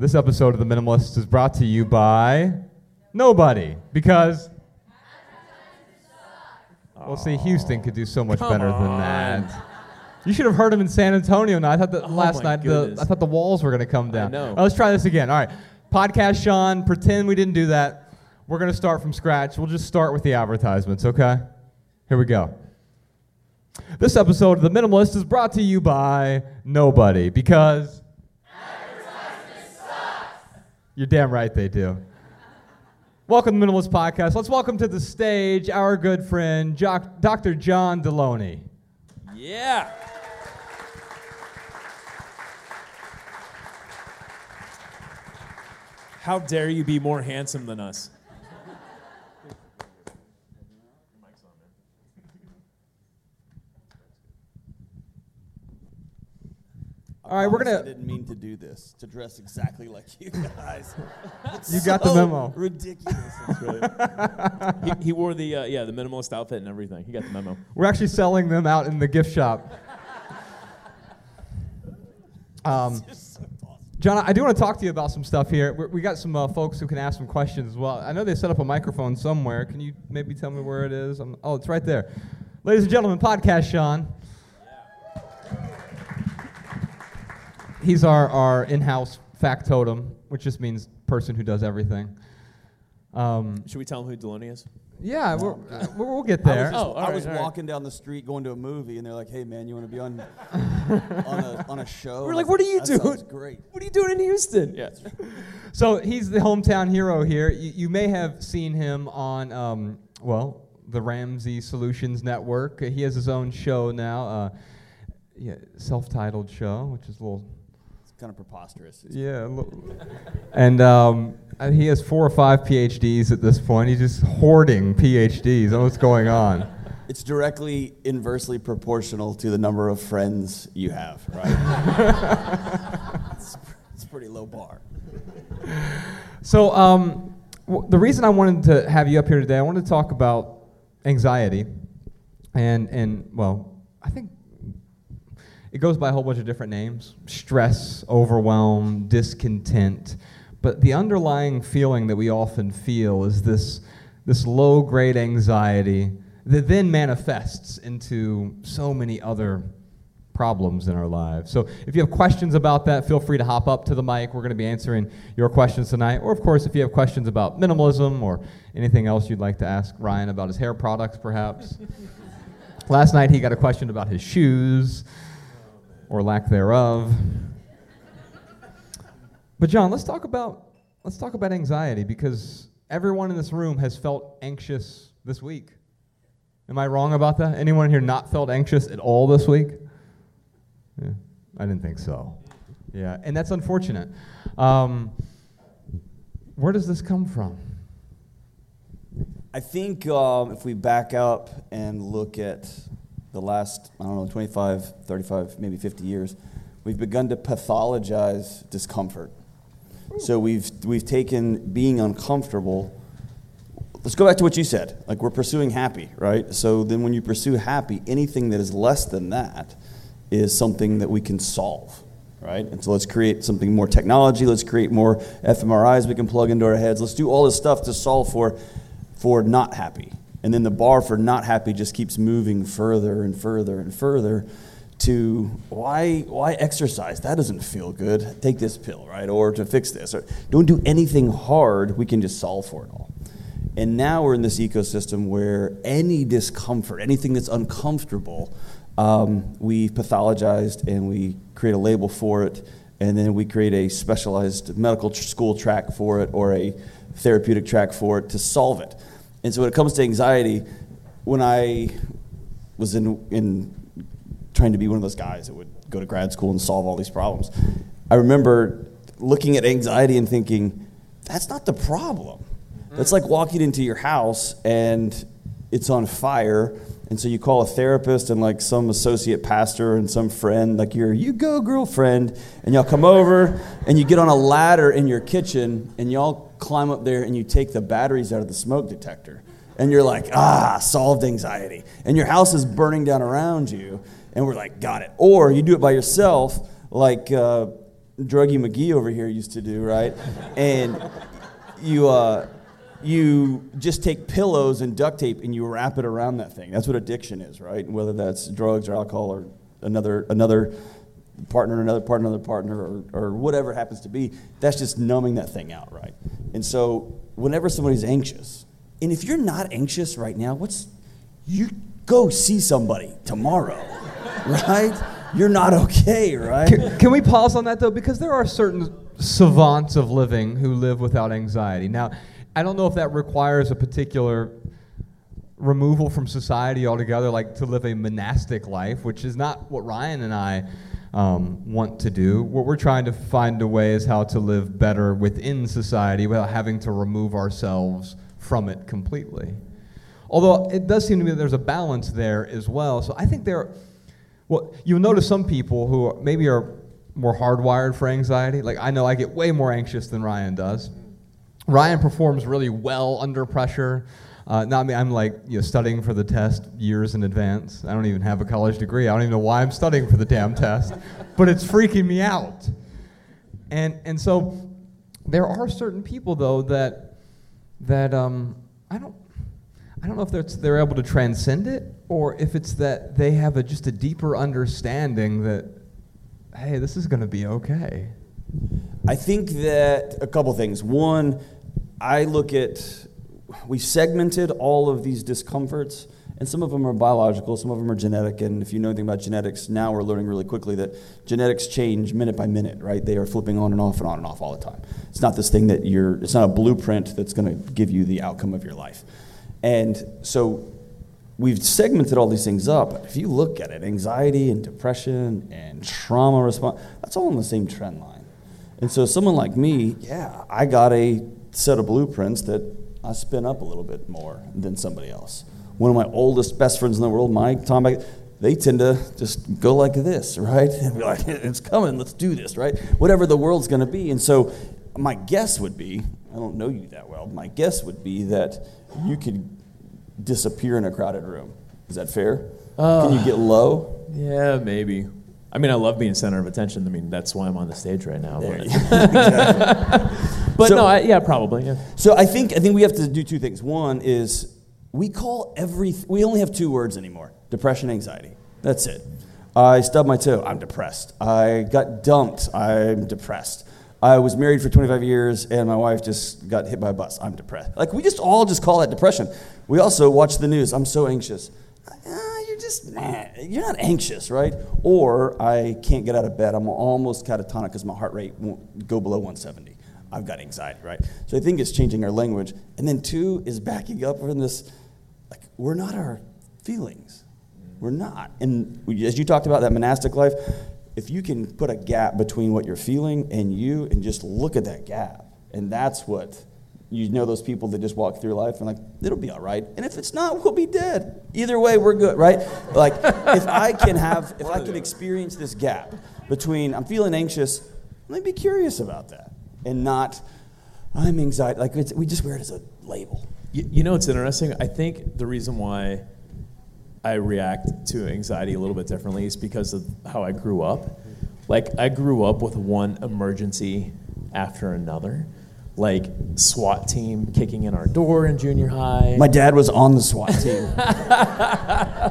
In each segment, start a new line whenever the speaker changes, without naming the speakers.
This episode of The Minimalist is brought to you by nobody because. Well, see, Houston could do so much
Come
better than that. You should have heard him in San Antonio. Now I thought that
Oh
last night the. I thought the walls were going to come down.
know.
All right, let's try this again. All right, podcast Shawn. Pretend we didn't do that. We're going to start from scratch. We'll just start with the advertisements. Okay. Here we go. This episode of The Minimalist is brought to you by nobody because. You're damn right they do. Welcome to the Minimalist Podcast. Let's welcome to the stage our good friend, Joc- Dr. John Deloney.
Yeah. How dare you be more handsome than us?
All right, we're gonna-
I didn't mean to do this. To dress exactly like you guys. It's
You got the
so
memo.
Ridiculous.
He, he wore the uh, yeah the minimalist outfit and everything. He got the memo.
We're actually selling them out in the gift shop. Um,
It's so awesome.
John, I do want to talk to you about some stuff here. we we got some uh, folks who can ask some questions as well. I know they set up a microphone somewhere. Can you maybe tell me where it is? I'm, oh, it's right there. Ladies and gentlemen, podcast Shawn. He's our, our in-house factotum, which just means person who does everything. Um,
Should we tell him who Deloney is?
yeah, we're, uh, we'll we'll get
I
there.
was, just-
Oh, all
I was
all right.
walking down the street going to a movie, and they're like, "Hey, man, you want to be on on a on a show?"
We're
And
like, "What are you
that
doing?"
Great.
What are you doing in Houston? Yeah.
So he's the hometown hero here. You, you may have seen him on, um, well, the Ramsey Solutions Network. Uh, He has his own show now, uh, yeah, self-titled show, which is a little,
It's kind of preposterous.
Yeah, and um, uh, he has four or five PhDs at this point. He's just hoarding PhDs. What's going on.
It's directly inversely proportional to the number of friends you have, right? it's, it's pretty low bar.
So um, w- the reason I wanted to have you up here today, I wanted to talk about anxiety, and and well, I think it goes by a whole bunch of different names: stress, overwhelm, discontent. But the underlying feeling that we often feel is this this low grade anxiety that then manifests into so many other problems in our lives. So if you have questions about that, feel free to hop up to the mic. We're going to be answering your questions tonight. Or, of course, if you have questions about minimalism or anything else you'd like to ask Ryan about his hair products, perhaps. Last night he got a question about his shoes or lack thereof. But John, let's talk about let's talk about anxiety because everyone in this room has felt anxious this week. Am I wrong about that? Anyone here not felt anxious at all this week? Yeah, I didn't think so. Yeah, and that's unfortunate. Um, where does this come from?
I think um, if we back up and look at the last, I don't know, 25, 35, maybe 50 years, we've begun to pathologize discomfort. So we've, we've taken being uncomfortable. Let's go back to what you said. Like we're pursuing happy, right? So then when you pursue happy, anything that is less than that is something that we can solve, right? And so let's create something more technology. Let's create more fMRIs we can plug into our heads. Let's do all this stuff to solve for, for not happy. And then the bar for not happy just keeps moving further and further and further to why, why exercise? That doesn't feel good. Take this pill, right? Or to fix this. Or don't do anything hard. We can just solve for it all. And now we're in this ecosystem where any discomfort, anything that's uncomfortable, um, we pathologized and we create a label for it, and then we create a specialized medical tr- school track for it or a therapeutic track for it to solve it. And so when it comes to anxiety, when I was in, in trying to be one of those guys that would go to grad school and solve all these problems, I remember looking at anxiety and thinking, that's not the problem. That's like walking into your house and it's on fire. And so you call a therapist and like some associate pastor and some friend, like your you go girlfriend, and y'all come over and you get on a ladder in your kitchen and y'all climb up there and you take the batteries out of the smoke detector. And you're like, ah, solved anxiety. And your house is burning down around you. And we're like, got it. Or you do it by yourself, like uh, Druggy McGee over here used to do, right? And you, uh, you just take pillows and duct tape and you wrap it around that thing. That's what addiction is, right? Whether that's drugs or alcohol or another, another partner, another partner, another partner, or, or whatever happens to be, that's just numbing that thing out, right? And so whenever somebody's anxious, and if you're not anxious right now, what's you go see somebody tomorrow, right? You're not okay, right?
Can, can we pause on that though? Because there are certain savants of living who live without anxiety. Now, I don't know if that requires a particular removal from society altogether, like to live a monastic life, which is not what Ryan and I um, want to do. What we're trying to find a way is how to live better within society without having to remove ourselves from it completely. Although it does seem to me that there's a balance there as well. So I think there, well, you'll notice some people who maybe are more hardwired for anxiety. Like I know I get way more anxious than Ryan does. Ryan performs really well under pressure. Uh, not me. I'm like you know studying for the test years in advance. I don't even have a college degree. I don't even know why I'm studying for the damn test, but it's freaking me out. And and so there are certain people though that that um, I don't I don't know if they're, they're able to transcend it or if it's that they have a, just a deeper understanding that hey this is going to be okay.
I think that a couple things. One, I look at we segmented all of these discomforts, and some of them are biological, some of them are genetic. And if you know anything about genetics, now we're learning really quickly that genetics change minute by minute, right? They are flipping on and off and on and off all the time. It's not this thing that you're, it's not a blueprint that's going to give you the outcome of your life. And so we've segmented all these things up. If you look at it, anxiety and depression and trauma response, that's all in the same trend line. And so someone like me, yeah, I got a set of blueprints that I spin up a little bit more than somebody else. One of my oldest best friends in the world, Mike, Tom, they tend to just go like this, right? And be like, it's coming, let's do this, right? Whatever the world's going to be. And so my guess would be, I don't know you that well, my guess would be that you could disappear in a crowded room. Is that fair? Uh, Can you get low?
Yeah, maybe. I mean, I love being center of attention. I mean, that's why I'm on the stage right now.
But, exactly.
but so, no, I, yeah, probably. Yeah.
So I think I think we have to do two things. One is we call every we only have two words anymore: depression, anxiety. That's it. I stubbed my toe. I'm depressed. I got dumped. I'm depressed. I was married for 25 years and my wife just got hit by a bus. I'm depressed. Like we just all just call that depression. We also watch the news. I'm so anxious. Uh, you're just you're not anxious, right? Or I can't get out of bed. I'm almost catatonic because my heart rate won't go below 170. I've got anxiety, right? So I think it's changing our language. And then two is backing up in this, like we're not our feelings. We're not. And as you talked about that monastic life, if you can put a gap between what you're feeling and you and just look at that gap, and that's what you know those people that just walk through life and like it'll be all right. And if it's not we'll be dead. Either way we're good right? Like if i can have if i can experience this gap between i'm feeling anxious let me be curious about that and not i'm anxiety like we just wear it as a label.
You, you know it's interesting? I think the reason why I react to anxiety a little bit differently is because of how I grew up. Like, I grew up with one emergency after another. Like, SWAT team kicking in our door in junior high.
My dad was on the SWAT team.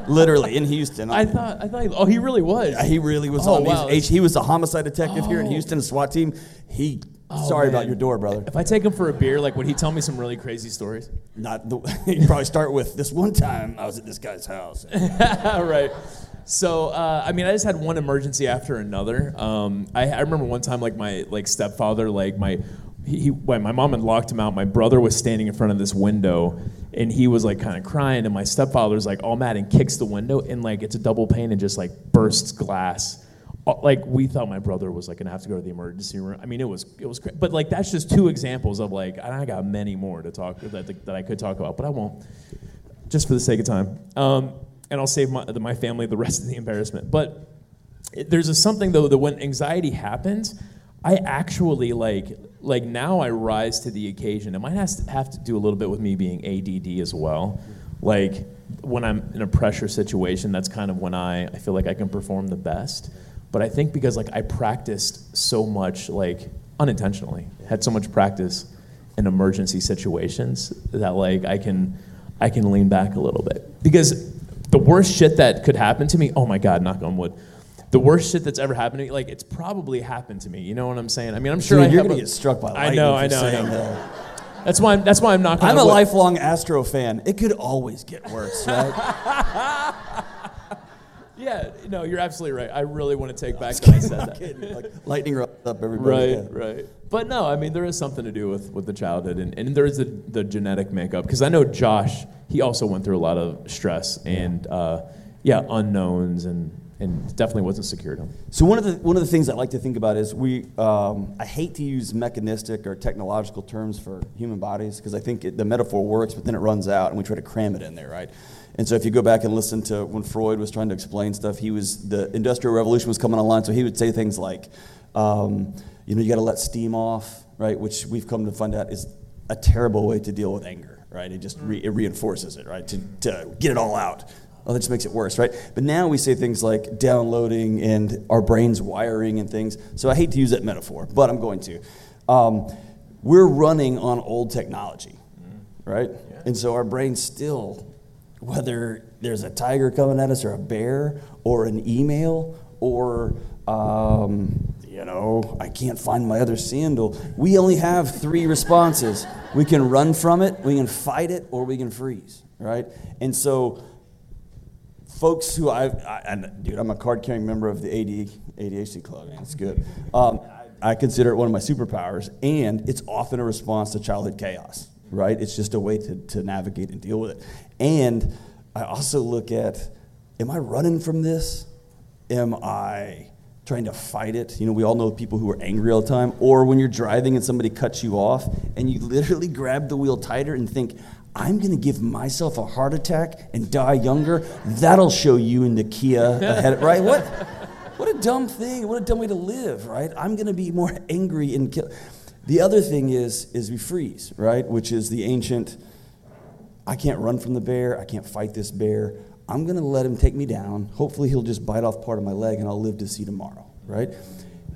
Literally, in Houston.
I thought, I thought, oh, he really was.
Yeah, he really was
oh,
on.
Wow.
He, he was a homicide detective oh. here in oh. Houston, SWAT team. He Oh, Sorry man. about your door, brother.
If I take him for a beer, like would he tell me some really crazy stories?
Not the. you probably start with this one time I was at this guy's house.
right. So uh, I mean, I just had one emergency after another. Um, I, I, remember one time, like my like stepfather, like my he, he my mom had locked him out. My brother was standing in front of this window, and he was like kind of crying, and my stepfather's like all mad and kicks the window, and like it's a double pane and just like bursts glass uh, like we thought my brother was like gonna have to go to the emergency room. I mean, it was it was, cra- but like that's just two examples of like I got many more to talk that that I could talk about, but I won't, just for the sake of time. Um, and I'll save my my family the rest of the embarrassment. But it, there's a something though that when anxiety happens, I actually like like now I rise to the occasion. It might has to have to do a little bit with me being ADD as well. Like when I'm in a pressure situation, that's kind of when I, I feel like I can perform the best. But I think because like I practiced so much, like unintentionally, had so much practice in emergency situations that like I can I can lean back a little bit. Because the worst shit that could happen to me, oh my god, knock on wood. The worst shit that's ever happened to me, like it's probably happened to me. You know what I'm saying? I mean, I'm sure
Dude,
I
you're
have
gonna
a-
get struck by
I
lightning.
know, I know, I know.
that.
That's why I'm. That's why I'm knocking.
I'm a lifelong Astro fan. It could always get worse, right?
Yeah, no, you're absolutely right. I really want to take back that I said that.
like lightning up everybody.
Right,
yeah.
right. But no, I mean, there is something to do with, with the childhood, and, and there is the, the genetic makeup. Because I know Josh, he also went through a lot of stress and, uh, yeah, unknowns, and, and definitely wasn't secured.
So one of the one of the things I like to think about is we. Um, I hate to use mechanistic or technological terms for human bodies because I think it, the metaphor works, but then it runs out, and we try to cram it in there, right? And so if you go back and listen to when Freud was trying to explain stuff, he was the Industrial Revolution was coming online, so he would say things like, um, you know, you got to let steam off, right? Which we've come to find out is a terrible way to deal with anger, right? It just re- it reinforces it, right? To, to get it all out. Well, that just makes it worse, right? But now we say things like downloading and our brains wiring and things. So I hate to use that metaphor, but I'm going to. Um, we're running on old technology, right? And so our brains still, whether there's a tiger coming at us or a bear or an email or um, you know, I can't find my other sandal. We only have three responses. We can run from it, we can fight it, or we can freeze, right? And so, folks who I've, I, and dude, I'm a card carrying member of the AD, ADHD club, man, it's good. Um, I consider it one of my superpowers, and it's often a response to childhood chaos, right? It's just a way to, to navigate and deal with it. And I also look at, am I running from this? Am I trying to fight it? You know, we all know people who are angry all the time. Or when you're driving and somebody cuts you off and you literally grab the wheel tighter and think, I'm going to give myself a heart attack and die younger. That'll show you in the Kia ahead, right? What? What a dumb thing. What a dumb way to live, right? I'm going to be more angry and kill. The other thing is, is we freeze, right? Which is the ancient, I can't run from the bear. I can't fight this bear. I'm going to let him take me down. Hopefully, he'll just bite off part of my leg and I'll live to see tomorrow, right?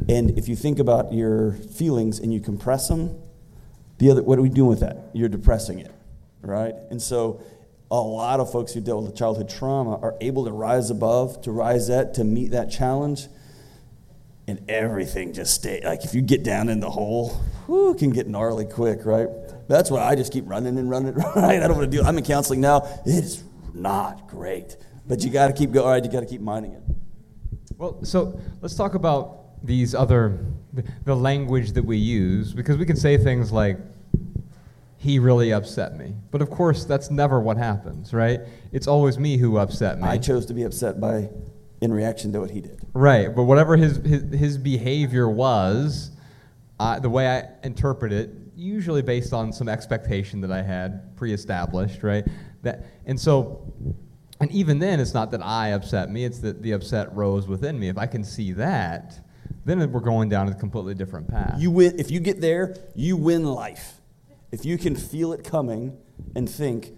And if you think about your feelings and you compress them, the other, what are we doing with that? You're depressing it, right? And so, a lot of folks who dealt with childhood trauma are able to rise above, to rise at, to meet that challenge, and everything just stay. Like if you get down in the hole, it can get gnarly quick, right? That's why I just keep running and running, right? I don't want to do. I'm in counseling now. It is not great, but you got to keep going. All right, you got to keep mining it.
Well, so let's talk about these other, the- the language that we use, because we can say things like, he really upset me. But of course, that's never what happens, right? It's always me who upset me.
I chose to be upset by, in reaction to what he did.
Right, but whatever his his, his behavior was, uh, the way I interpret it, usually based on some expectation that I had pre-established, right? That and so, and even then, it's not that I upset me; it's that the upset rose within me. If I can see that, then we're going down a completely different path.
You win if you get there. You win life. If you can feel it coming and think,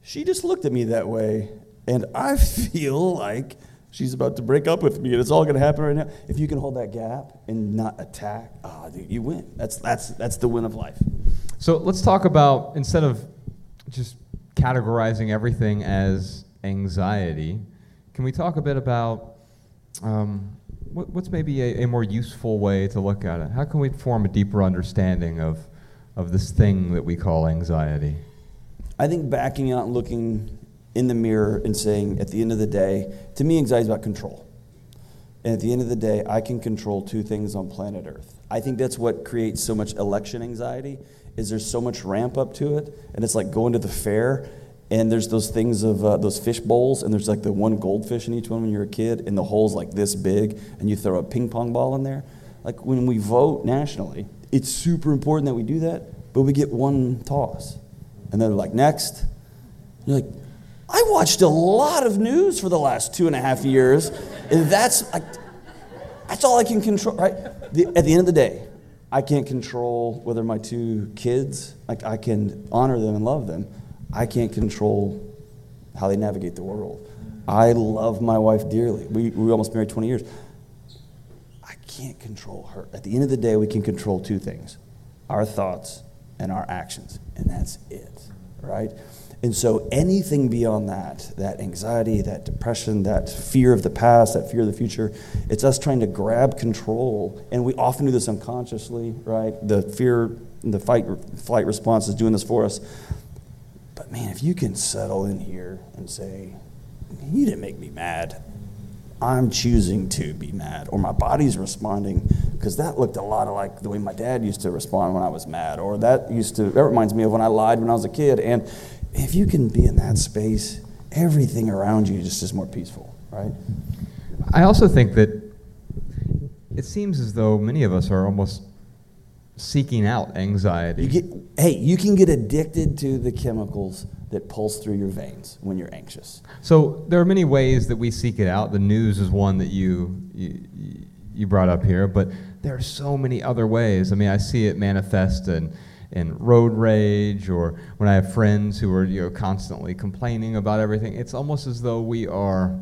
she just looked at me that way, and I feel like she's about to break up with me, and it's all going to happen right now. If you can hold that gap and not attack, ah, dude, you win. That's that's that's the win of life.
So let's talk about instead of just categorizing everything as anxiety, can we talk a bit about um, what, what's maybe a, a more useful way to look at it? How can we form a deeper understanding of, of this thing that we call anxiety?
I think backing out and looking in the mirror and saying, at the end of the day, to me, anxiety is about control. And at the end of the day, I can control two things on planet Earth. I think that's what creates so much election anxiety. Is there's so much ramp up to it, and it's like going to the fair, and there's those things of uh, those fish bowls, and there's like the one goldfish in each one when you're a kid, and the hole's like this big, and you throw a ping pong ball in there. Like when we vote nationally, it's super important that we do that, but we get one toss, and then they're like next. You're like, I watched a lot of news for the last two and a half years, and that's like, that's all I can control, right? The, at the end of the day, I can't control whether my two kids, like I can honor them and love them. I can't control how they navigate the world. I love my wife dearly. We, we almost married 20 years. Can't control her. At the end of the day, we can control two things our thoughts and our actions, and that's it, right? And so anything beyond that, that anxiety, that depression, that fear of the past, that fear of the future, it's us trying to grab control. And we often do this unconsciously, right? The fear, the fight, flight response is doing this for us. But man, if you can settle in here and say, you didn't make me mad. I'm choosing to be mad, or my body's responding, because that looked a lot of like the way my dad used to respond when I was mad, or that used to, that reminds me of when I lied when I was a kid. And if you can be in that space, everything around you just is more peaceful, right?
I also think that it seems as though many of us are almost seeking out anxiety.
You get, hey, you can get addicted to the chemicals that pulse through your veins when you're anxious.
So there are many ways that we seek it out. The news is one that you, you you brought up here, but there are so many other ways. I mean, I see it manifest in in road rage or when I have friends who are you know constantly complaining about everything. It's almost as though we are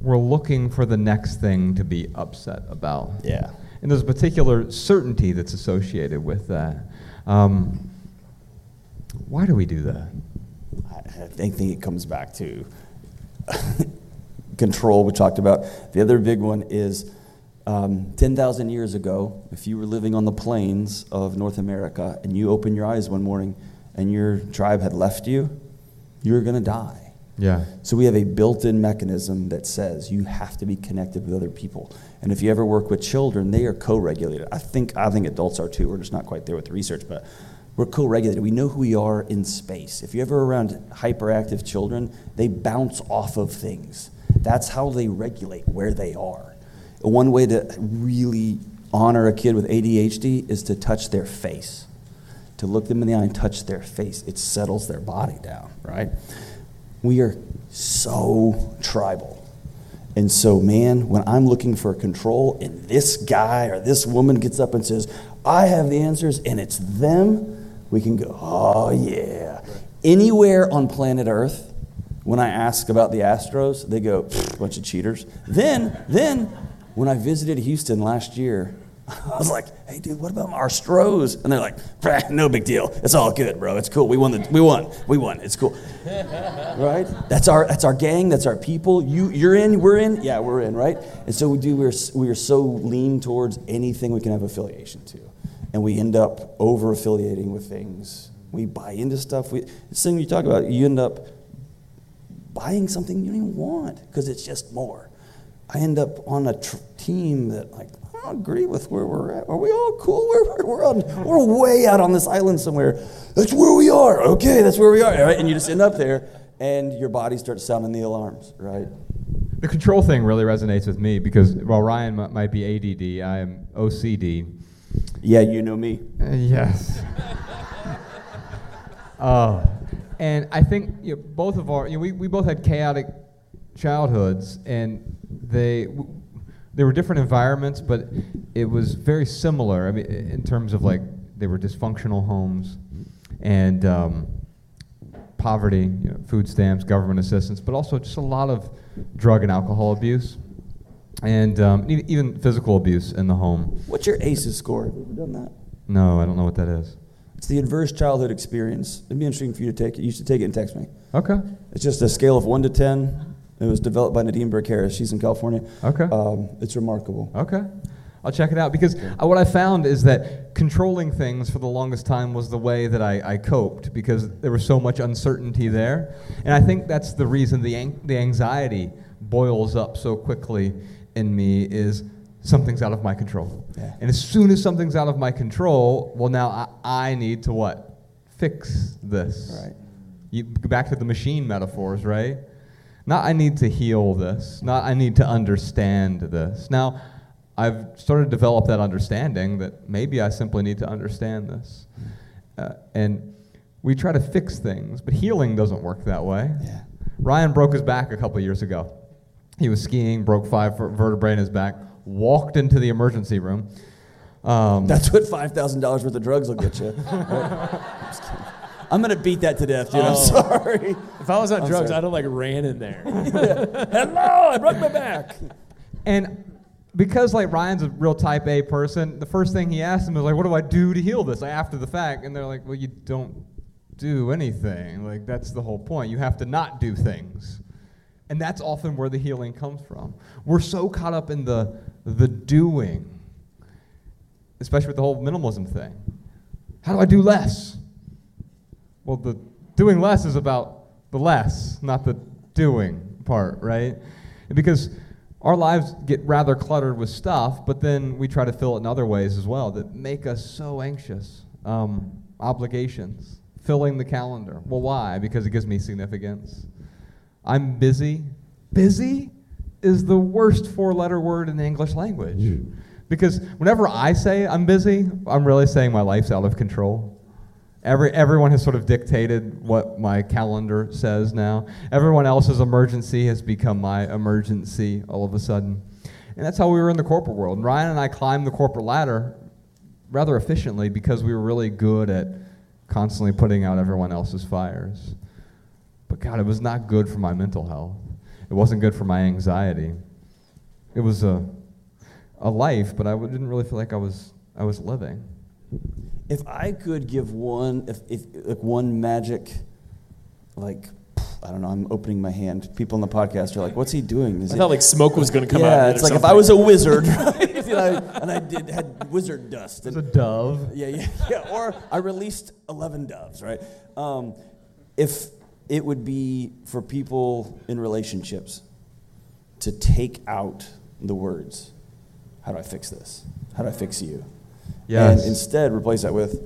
we're looking for the next thing to be upset about.
Yeah.
And there's a particular certainty that's associated with that. Um, why do we do that?
I, think it comes back to control, we talked about. The other big one is um, 10,000 years ago, if you were living on the plains of North America and you opened your eyes one morning and your tribe had left you, you were going to die.
Yeah.
So we have a built-in mechanism that says you have to be connected with other people. And if you ever work with children, they are co-regulated. I think I think adults are too. We're just not quite there with the research, but we're co-regulated. We know who we are in space. If you're ever around hyperactive children, they bounce off of things. That's how they regulate where they are. One way to really honor a kid with ADHD is to touch their face. To look them in the eye and touch their face. It settles their body down, right? We are so tribal. And so, man, when I'm looking for control and this guy or this woman gets up and says, I have the answers and it's them, we can go, oh, yeah. Anywhere on planet Earth, when I ask about the Astros, they go, bunch of cheaters. Then, then, when I visited Houston last year, I was like, hey, dude, what about our Stros? And they're like, no big deal. It's all good, bro. It's cool. We won. The, we won. We won. It's cool. right? That's our, that's our gang. That's our people. You, you're in. We're in. Yeah, we're in, right? And so we do, we're, we are so lean towards anything we can have affiliation to. And we end up over affiliating with things. We buy into stuff. We, this thing you talk about, you end up buying something you don't even want because it's just more. I end up on a tr- team that, like, don't agree with where we're at. Are we all cool? We're, we're, on, we're way out on this island somewhere. That's where we are. Okay, that's where we are. Right? And you just end up there, and your body starts sounding the alarms, right?
The control thing really resonates with me because while Ryan m- might be ADD, I am OCD.
Yeah, you know me.
Uh, yes. uh, and I think you know, both of our, you know, we, we both had chaotic childhoods, and they w- there were different environments, but it was very similar. I mean, in terms of like they were dysfunctional homes, and um, poverty, you know, food stamps, government assistance, but also just a lot of drug and alcohol abuse, and um, e- even physical abuse in the home.
What's your ACEs score? Have you ever done that?
No, I don't know what that is.
It's the adverse childhood experience. It'd be interesting for you to take it. You should take it and text me.
Okay.
It's just a scale of 1 to 10. It was developed by Nadine Burke Harris. She's in California.
Okay.
Um, it's remarkable.
Okay. I'll check it out because uh, what I found is that controlling things for the longest time was the way that I, I coped because there was so much uncertainty there. And I think that's the reason the, an- the anxiety boils up so quickly in me is something's out of my control.
Yeah.
And as soon as something's out of my control, well, now I, I need to what? Fix this.
Right.
You go back to the machine metaphors, right? Not I need to heal this. Not I need to understand this. Now, I've started to develop that understanding that maybe I simply need to understand this. Uh, and we try to fix things, but healing doesn't work that way.
Yeah.
Ryan broke his back a couple of years ago. He was skiing, broke five vertebrae in his back, walked into the emergency room. Um,
That's what $5,000 worth of drugs will get you. Right? I'm just kidding. I'm going to beat that to death, dude. I'm
Oh.
sorry.
If I was on
I'm
drugs,
sorry.
I'd have like ran in there. Hello, I broke my back.
And because like Ryan's a real type A person, the first thing he asked him was like, "What do I do to heal this?" Like, after the fact, and they're like, "Well, you don't do anything. Like that's the whole point. You have to not do things." And that's often where the healing comes from. We're so caught up in the the doing, especially with the whole minimalism thing. How do I do less? Well, the doing less is about the less, not the doing part, right? Because our lives get rather cluttered with stuff, but then we try to fill it in other ways as well that make us so anxious. Um, obligations, filling the calendar. Well, why? Because it gives me significance. I'm busy. Busy is the worst four letter word in the English language. Because whenever I say I'm busy, I'm really saying my life's out of control. Every, everyone has sort of dictated what my calendar says now. Everyone else's emergency has become my emergency all of a sudden. And that's how we were in the corporate world. And Ryan and I climbed the corporate ladder rather efficiently because we were really good at constantly putting out everyone else's fires. But God, it was not good for my mental health. It wasn't good for my anxiety. It was a, a life, but I didn't really feel like I was, I was living.
If I could give one, if, if like one magic, like I don't know, I'm opening my hand. People on the podcast are like, "What's he doing?"
Is I it, thought like smoke was going to come
yeah,
out.
Yeah, it's like
something.
if I was a wizard, right? and, I, and I did had wizard dust.
And, a dove.
Yeah, yeah, yeah. Or I released eleven doves, right? Um, if it would be for people in relationships to take out the words, "How do I fix this? How do I fix you?"
Yes.
And instead replace that with,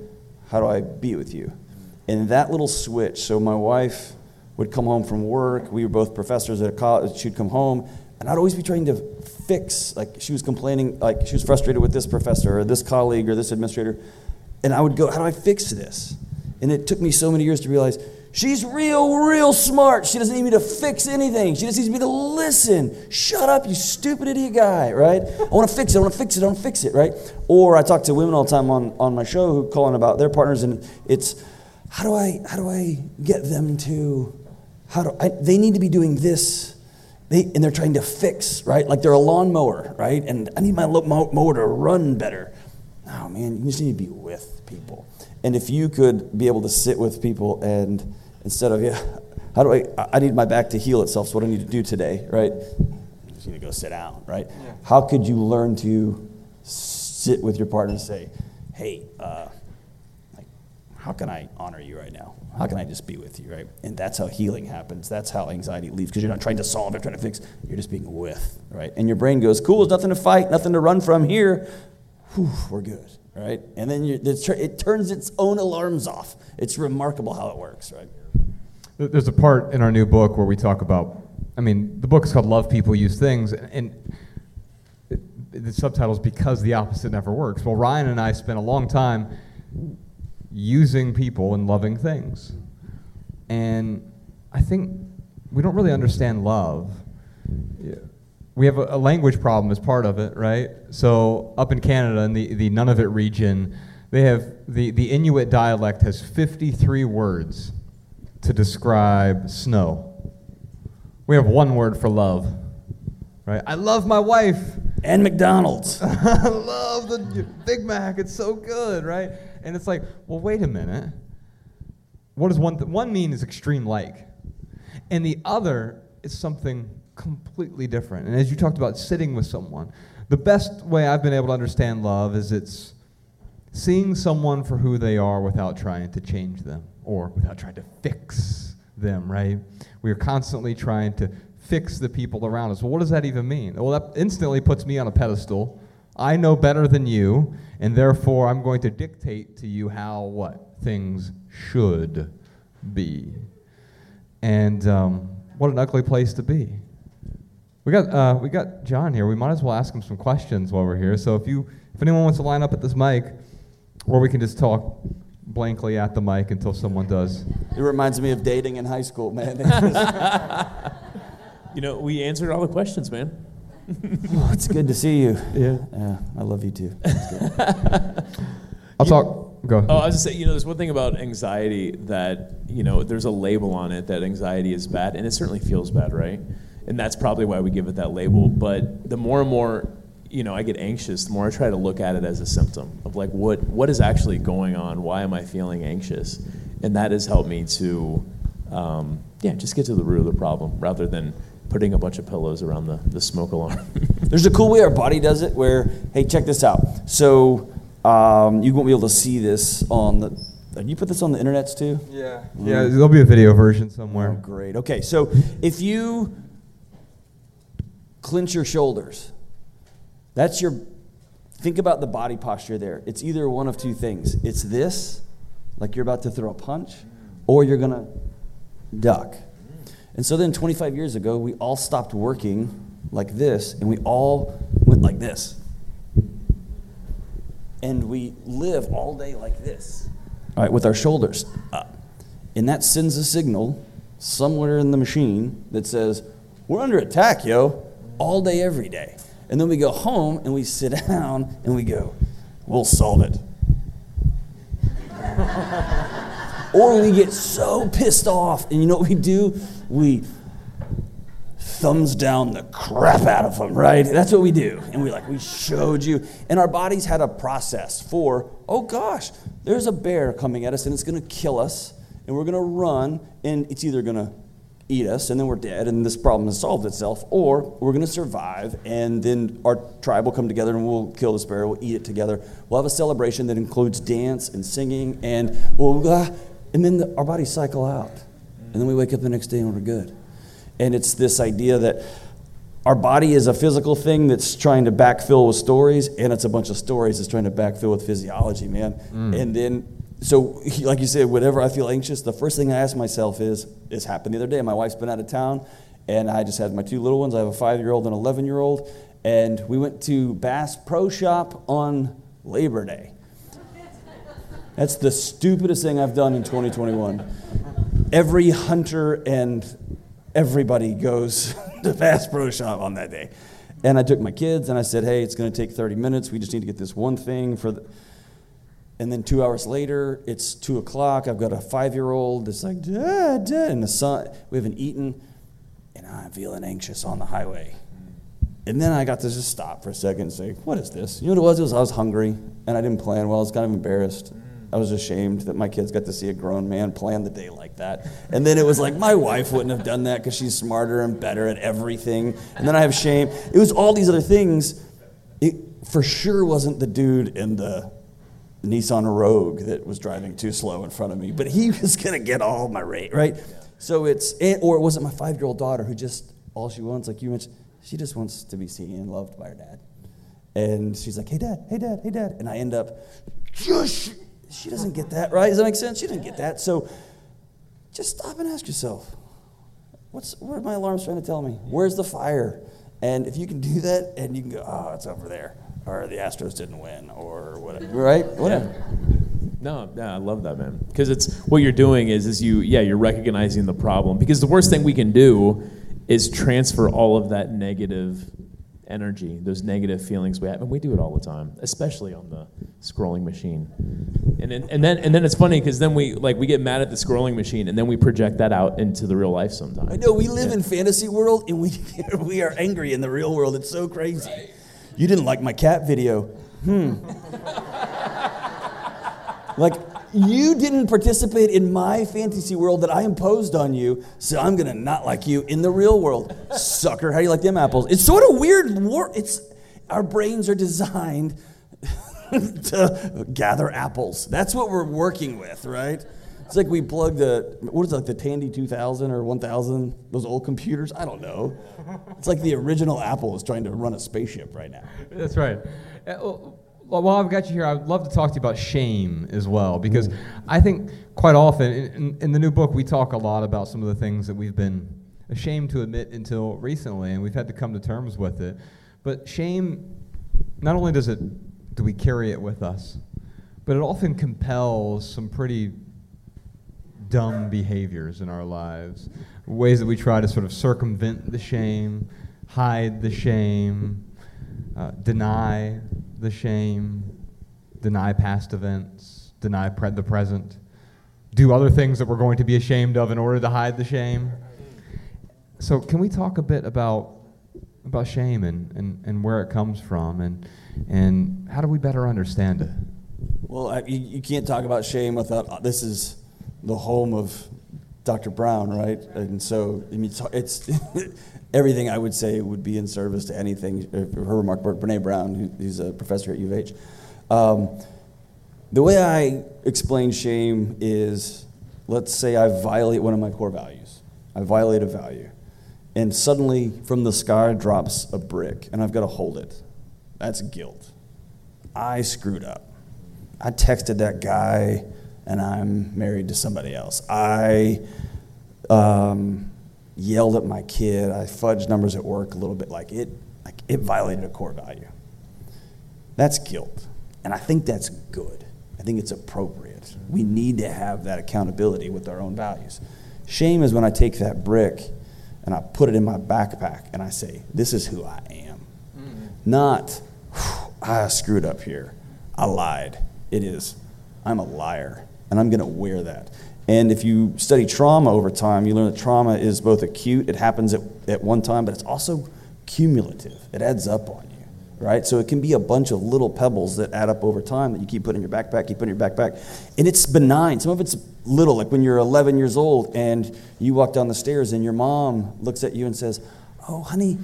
how do I be with you? And that little switch, so my wife would come home from work. We were both professors at a college. She'd come home, and I'd always be trying to fix, like she was complaining, like she was frustrated with this professor or this colleague or this administrator. And I would go, how do I fix this? And it took me so many years to realize She's real, real smart. She doesn't need me to fix anything. She just needs me to listen. Shut up, you stupid idiot guy, right? I want to fix it. I want to fix it. I want to fix it, right? Or I talk to women all the time on, on my show who call in about their partners, and it's how do I how do I get them to how do I, they need to be doing this, they, and they're trying to fix, right? Like they're a lawnmower, right? And I need my mower to run better. Oh man, you just need to be with people. And if you could be able to sit with people and instead of, yeah, how do I, I need my back to heal itself, so what do I need to do today, right? You just need to go sit down, right? Yeah. How could you learn to sit with your partner and say, hey, uh, like, how can I honor you right now? How can I just be with you, right? And that's how healing happens. That's how anxiety leaves because you're not trying to solve it, trying to fix. You're just being with, right? And your brain goes, cool, there's nothing to fight, nothing to run from here. Whew, we're good, right? And then it turns its own alarms off. It's remarkable how it works, right?
There's a part in our new book where we talk about, I mean, the book is called Love People, Use Things, and the subtitle is Because the Opposite Never Works. Well, Ryan and I spent a long time using people and loving things. And I think we don't really understand love. We have a, a language problem as part of it, right? So, up in Canada, in the, the Nunavut region, they have the, the Inuit dialect has 53 words to describe snow. We have one word for love, right? I love my wife.
And McDonald's.
I love the Big Mac. It's so good, right? And it's like, well, wait a minute. What does one th- one mean is extreme like, and the other is something completely different. And as you talked about sitting with someone, the best way I've been able to understand love is it's seeing someone for who they are without trying to change them or without trying to fix them, right? We are constantly trying to fix the people around us. Well, what does that even mean? Well, that instantly puts me on a pedestal. I know better than you, and therefore I'm going to dictate to you how what things should be. And um, what an ugly place to be. We got uh, we got John here. We might as well ask him some questions while we're here. So if you if anyone wants to line up at this mic, or we can just talk blankly at the mic until someone does.
It reminds me of dating in high school, man.
you know, we answered all the questions, man.
oh, it's good to see you.
Yeah.
Yeah, I love you too.
I'll talk. Go.
Oh, I was just saying, you know, there's one thing about anxiety that, you know, there's a label on it that anxiety is bad, and it certainly feels bad, right? And that's probably why we give it that label. But the more and more you know I get anxious, the more I try to look at it as a symptom of like what what is actually going on. Why am I feeling anxious? And that has helped me to, um, yeah, just get to the root of the problem rather than putting a bunch of pillows around the, the smoke alarm.
There's a cool way our body does it where, hey, check this out. So um, you won't be able to see this on the. Did you put this on the internets too?
Yeah. Yeah, there'll be a video version somewhere.
Oh, great. Okay, so if you clench your shoulders, that's your. Think about the body posture there. It's either one of two things. It's this, like you're about to throw a punch, or you're gonna duck. And so then 25 years ago, we all stopped working like this, and we all went like this. And we live all day like this, all right, with our shoulders up. And that sends a signal somewhere in the machine that says, We're under attack, yo, all day, every day. And then we go home and we sit down and we go, We'll solve it. or we get so pissed off, and you know what we do? We thumbs down the crap out of them, right? That's what we do. And we like, we showed you. And our bodies had a process for, oh gosh, there's a bear coming at us and it's gonna kill us, and we're gonna run, and it's either gonna eat us and then we're dead and this problem has solved itself, or we're gonna survive and then our tribe will come together and we'll kill this bear, we'll eat it together. We'll have a celebration that includes dance and singing, and we'll, uh, and then the, our bodies cycle out. And then we wake up the next day and we're good. And it's this idea that our body is a physical thing that's trying to backfill with stories, and it's a bunch of stories that's trying to backfill with physiology, man. And then, so like you said, whenever I feel anxious, the first thing I ask myself is, "This happened the other day. My wife's been out of town, and I just had my two little ones. I have a five-year-old and an eleven-year-old, and we went to Bass Pro Shop on Labor Day. That's the stupidest thing I've done in 2021 every hunter and everybody goes to Bass Pro Shop on that day. And I took my kids and I said, hey, it's going to take 30 minutes. We just need to get this one thing for the. And then two hours later, it's two o'clock. I've got a five year old that's like, Dad, Dad. And the son, we haven't eaten. And I'm feeling anxious on the highway. And then I got to just stop for a second and say, what is this? You know what it was? It was I was hungry and I didn't plan well. I was kind of embarrassed. I was ashamed that my kids got to see a grown man plan the day like that. And then it was like, my wife wouldn't have done that because she's smarter and better at everything. And then I have shame. It was all these other things. It for sure wasn't the dude in the Nissan Rogue that was driving too slow in front of me, but he was going to get all my rate, right? So it's, or it wasn't my five year old daughter who just, all she wants, like you mentioned, she just wants to be seen and loved by her dad. And she's like, hey, dad, hey, dad, hey, dad. And I end up, Shush! she doesn't get that, right? Does that make sense? She doesn't get that. So just stop and ask yourself, what's, what are my alarms trying to tell me? Where's the fire? And if you can do that and you can go, oh, it's over there, or the Astros didn't win, or whatever, right? Whatever.
No, yeah, I love that, man. Because it's what you're doing is is you yeah you're recognizing the problem. Because the worst thing we can do is transfer all of that negative energy, those negative feelings we have, and we do it all the time, especially on the scrolling machine. And then, and then and then it's funny because then we like we get mad at the scrolling machine, and then we project that out into the real life sometimes.
I know we live in fantasy world and we we are angry in the real world. It's so crazy. You didn't like my cat video. Hmm. like you didn't participate in my fantasy world that I imposed on you, so I'm gonna not like you in the real world, sucker. How do you like them apples? It's sort of weird. War. It's our brains are designed to gather apples. That's what we're working with, right? It's like we plug the what is it, like the Tandy 2000 or 1000, those old computers. I don't know. It's like the original Apple is trying to run a spaceship right now.
That's right. Uh, well, while I've got you here, I'd love to talk to you about shame as well, because I think quite often in, in, in the new book we talk a lot about some of the things that we've been ashamed to admit until recently, and we've had to come to terms with it. But shame, not only does it do we carry it with us, but it often compels some pretty dumb behaviors in our lives, ways that we try to sort of circumvent the shame, hide the shame, uh, deny the shame, deny past events, deny pre- the present, do other things that we're going to be ashamed of in order to hide the shame. So, can we talk a bit about about shame and, and, and where it comes from and, and how do we better understand it?
Well, I, you, you can't talk about shame without uh, this is the home of Dr. Brown, right? And so I mean, it's, everything I would say would be in service to anything. uh, Her remark, Brene Brown, who, who's a professor at U of H. Um, the way I explain shame is let's say I violate one of my core values. I violate a value. And suddenly from the sky drops a brick, and I've got to hold it. That's guilt. I screwed up. I texted that guy, and I'm married to somebody else. I um, yelled at my kid. I fudged numbers at work a little bit. Like it, like it violated a core value. That's guilt, and I think that's good. I think it's appropriate. We need to have that accountability with our own values. Shame is when I take that brick and I put it in my backpack and I say, This is who I am. Not, I screwed up here. I lied. It is, I'm a liar, and I'm going to wear that. And if you study trauma over time, you learn that trauma is both acute, it happens at, at one time, but it's also cumulative. It adds up on you, right? So it can be a bunch of little pebbles that add up over time that you keep putting in your backpack, keep putting in your backpack. And it's benign. Some of it's little, like when you're 11 years old and you walk down the stairs and your mom looks at you and says, Oh, honey,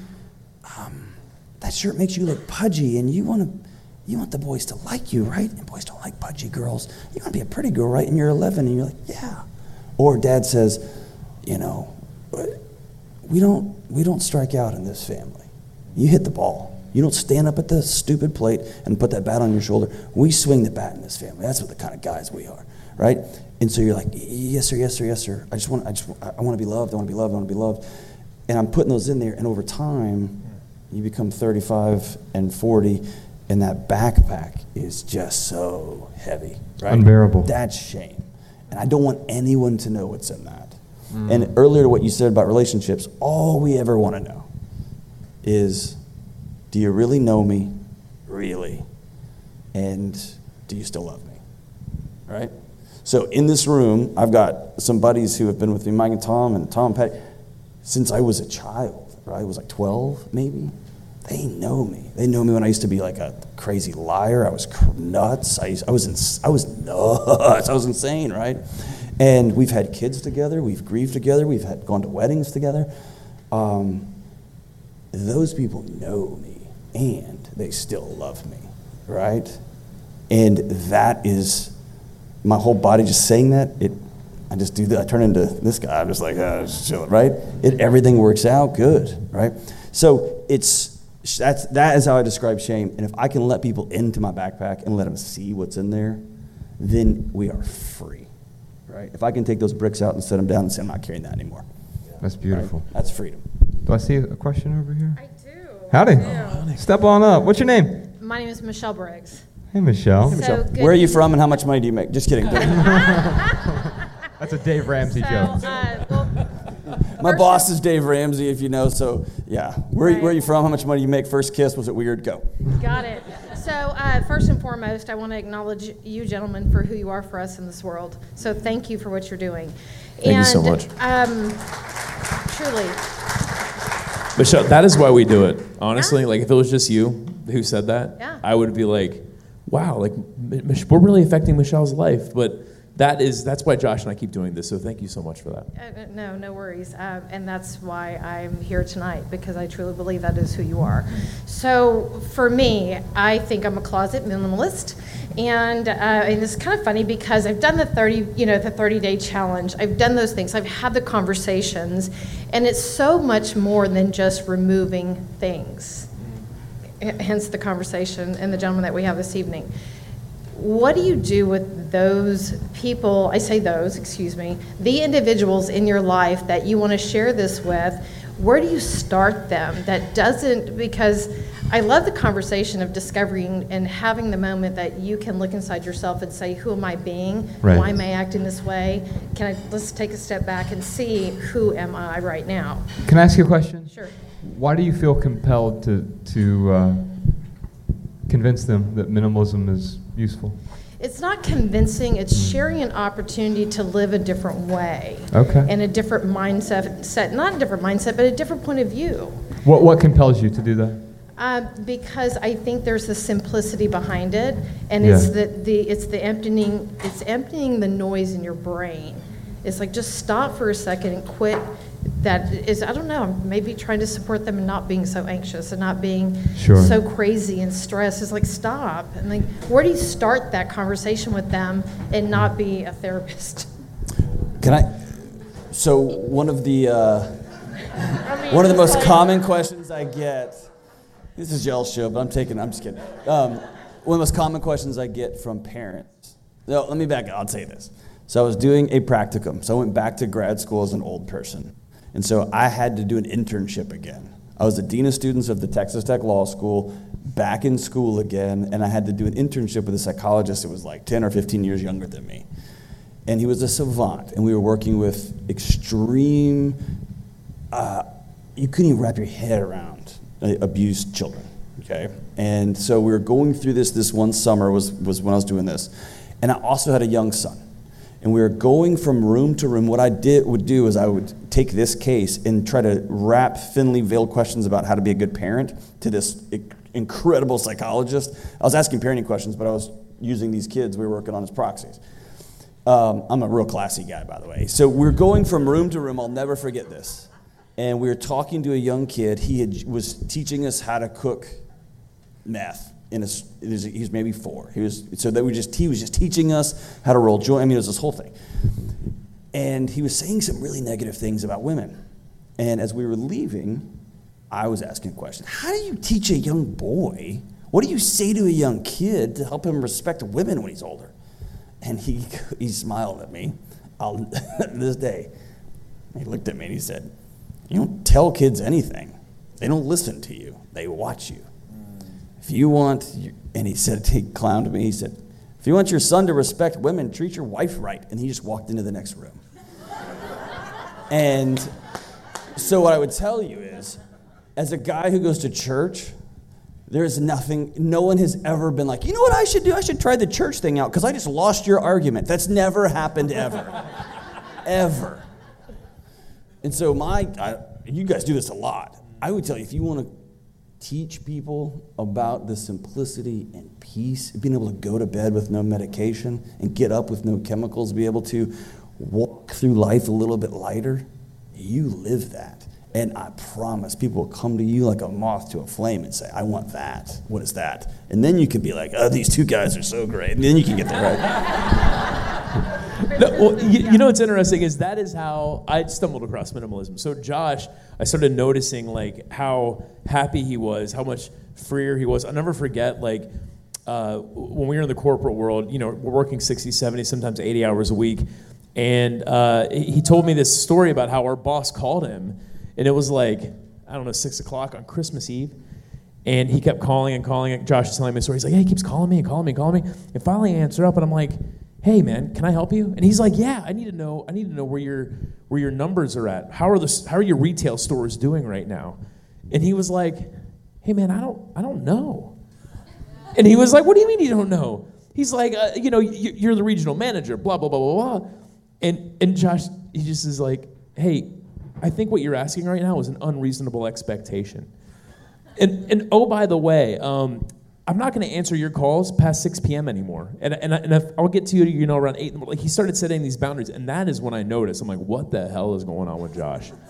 um, that shirt makes you look pudgy and you want to you want the boys to like you right? And boys don't like pudgy girls. You want to be a pretty girl right? And you're 11 and you're like yeah. Or dad says you know we don't we don't strike out in this family. You hit the ball. You don't stand up at the stupid plate and put that bat on your shoulder. We swing the bat in this family. That's what the kind of guys we are right? And so you're like yes sir yes sir yes sir. I just want i just i want to be loved. I want to be loved. I want to be loved. And i'm putting those in there and over time you become 35 and 40 and that backpack is just so heavy right?
Unbearable.
that's shame. And i don't want anyone to know what's in that. Mm. And earlier to what you said about relationships all we ever want to know is do you really know me? Really? And do you still love me? Right? So in this room i've got some buddies who have been with me mike and tom and tom and patty since i was a child right? I was like 12 maybe they know me. They know me when I used to be like a crazy liar. I was nuts. I, used, I, was ins- I was nuts. I was insane, right? And we've had kids together. We've grieved together. We've had gone to weddings together. Um, those people know me, and they still love me, right? And that is my whole body just saying that. It, I just do that. I turn into this guy. I'm just like, oh, just chilling, right? It, everything works out good, right? So it's that's that is how I describe shame. And if I can let people into my backpack and let them see what's in there, then we are free, right? If I can take those bricks out and set them down and say I'm not carrying that anymore,
That's
right?
beautiful.
That's freedom.
Do I see a question over here?
I do.
Howdy.
I do.
Step on up. What's your name?
My name is Michelle Briggs.
Hey, Michelle.
So
Michelle,
good
where are you from and how much money do you make? Just kidding.
That's a Dave Ramsey
So,
joke.
uh, well,
My
First-
boss is Dave Ramsey, if you know. So yeah, where,
Right.
where are you from? How much money you make? First kiss? Was it weird? Go.
got it. So, uh, first and foremost, I want to acknowledge you, gentlemen, for who you are for us in this world. So, thank you for what you're doing.
Thank you so much.
Um, truly,
Michelle, that is why we do it. Honestly, like if it was just you who said that,
Yeah.
I would be like, wow, like M- we're really affecting Michelle's life. But that is that's why Josh and I keep doing this. So thank you so much for that.
uh, no, no worries. Um, and that's why I'm here tonight because I truly believe that is who you are. So, for me, I think I'm a closet minimalist. And, uh, and it's kind of funny because I've done the 30, you know, the 30 day challenge. I've done those things. I've had the conversations, and it's so much more than just removing things. H- Hence the conversation and the gentleman that we have this evening. What do you do with those people? I say those, excuse me, the individuals in your life that you want to share this with. Where do you start them? That doesn't, because I love the conversation of discovering and having the moment that you can look inside yourself and say, Who am I being?
Right.
Why am I acting this way? Can I, let's take a step back and see who am I right now?
Can I ask you a question?
Sure.
Why do you feel compelled to, to uh, convince them that minimalism is useful?
It's not convincing, it's sharing an opportunity to live a different way.
Okay.
And a different mindset, set, not a different mindset, but a different point of view.
What, what compels you to do that?
Uh, because I think there's the simplicity behind it, and it's
Yeah.
the, the it's the emptying it's emptying the noise in your brain. It's like just stop for a second and quit. That is, I don't know, maybe trying to support them and not being so anxious and not being
Sure.
so crazy and stressed. It's like stop and like where do you start that conversation with them and not be a therapist?
Can I? So one of the uh,
I mean,
one of the most
like-
common questions I get. This is y'all's show, but I'm taking. I'm just kidding. Um, one of the most common questions I get from parents. No, let me back. up. I'll say this. So I was doing a practicum. So I went back to grad school as an old person, and so I had to do an internship again. I was the dean of students of the Texas Tech Law School, back in school again, and I had to do an internship with a psychologist that was like 10 or 15 years younger than me and he was a savant, and we were working with extreme. Uh, you couldn't even wrap your head around uh, abused children. Okay, and so we were going through this. This one summer was was when I was doing this, and I also had a young son, and we were going from room to room. What I did would do is I would take this case and try to wrap thinly veiled questions about how to be a good parent to this incredible psychologist. I was asking parenting questions, but I was using these kids we were working on as proxies. Um, I'm a real classy guy, by the way. So we're going from room to room. I'll never forget this. And we were talking to a young kid. He had, was teaching us how to cook meth. He was maybe four. He was so that we just he was just teaching us how to roll joint. I mean, it was this whole thing. And he was saying some really negative things about women. And as we were leaving, I was asking a question. How do you teach a young boy? What do you say to a young kid to help him respect women when he's older? And he, he smiled at me I'll, this day. He looked at me and he said, You don't tell kids anything. They don't listen to you, they watch you. If you want, and he said, he clowned me, he said, If you want your son to respect women, treat your wife right. And he just walked into the next room. and so, what I would tell you is, as a guy who goes to church, there's nothing, no one has ever been like, you know what I should do? I should try the church thing out because I just lost your argument. That's never happened ever. ever. And so, my, I, you guys do this a lot. I would tell you if you want to teach people about the simplicity and peace, being able to go to bed with no medication and get up with no chemicals, be able to walk through life a little bit lighter, you live that. And I promise people will come to you like a moth to a flame and say, I want that. What is that? And then you can be like, oh, these two guys are so great. And then you can get there, right?
No, well, you, you know what's interesting is that is how I stumbled across minimalism. So Josh, I started noticing like how happy he was, how much freer he was. I'll never forget like uh, when we were in the corporate world. You know, we're working 60, 70, sometimes 80 hours a week, and uh, he he told me this story about how our boss called him, and it was like I don't know six o'clock on Christmas Eve. And he kept calling and calling. And Josh is telling me a story. He's like, "Yeah, he keeps calling me and calling me and calling me." And finally, I answer up, and I'm like, "Hey, man, can I help you?" And he's like, "Yeah, I need to know. I need to know where your where your numbers are at. How are the how are your retail stores doing right now?" And he was like, "Hey, man, I don't I don't know." And he was like, "What do you mean you don't know?" He's like, uh, "You know, you- you're the regional manager. Blah blah blah blah blah." And and Josh, he just is like, "Hey, I think what you're asking right now is an unreasonable expectation." And, and oh, by the way, um, I'm not going to answer your calls past 6 p.m. anymore. And, and, and if I'll get to you, you know, around 8 in the morning. Like, he started setting these boundaries. And that is when I noticed, I'm like, what the hell is going on with Josh?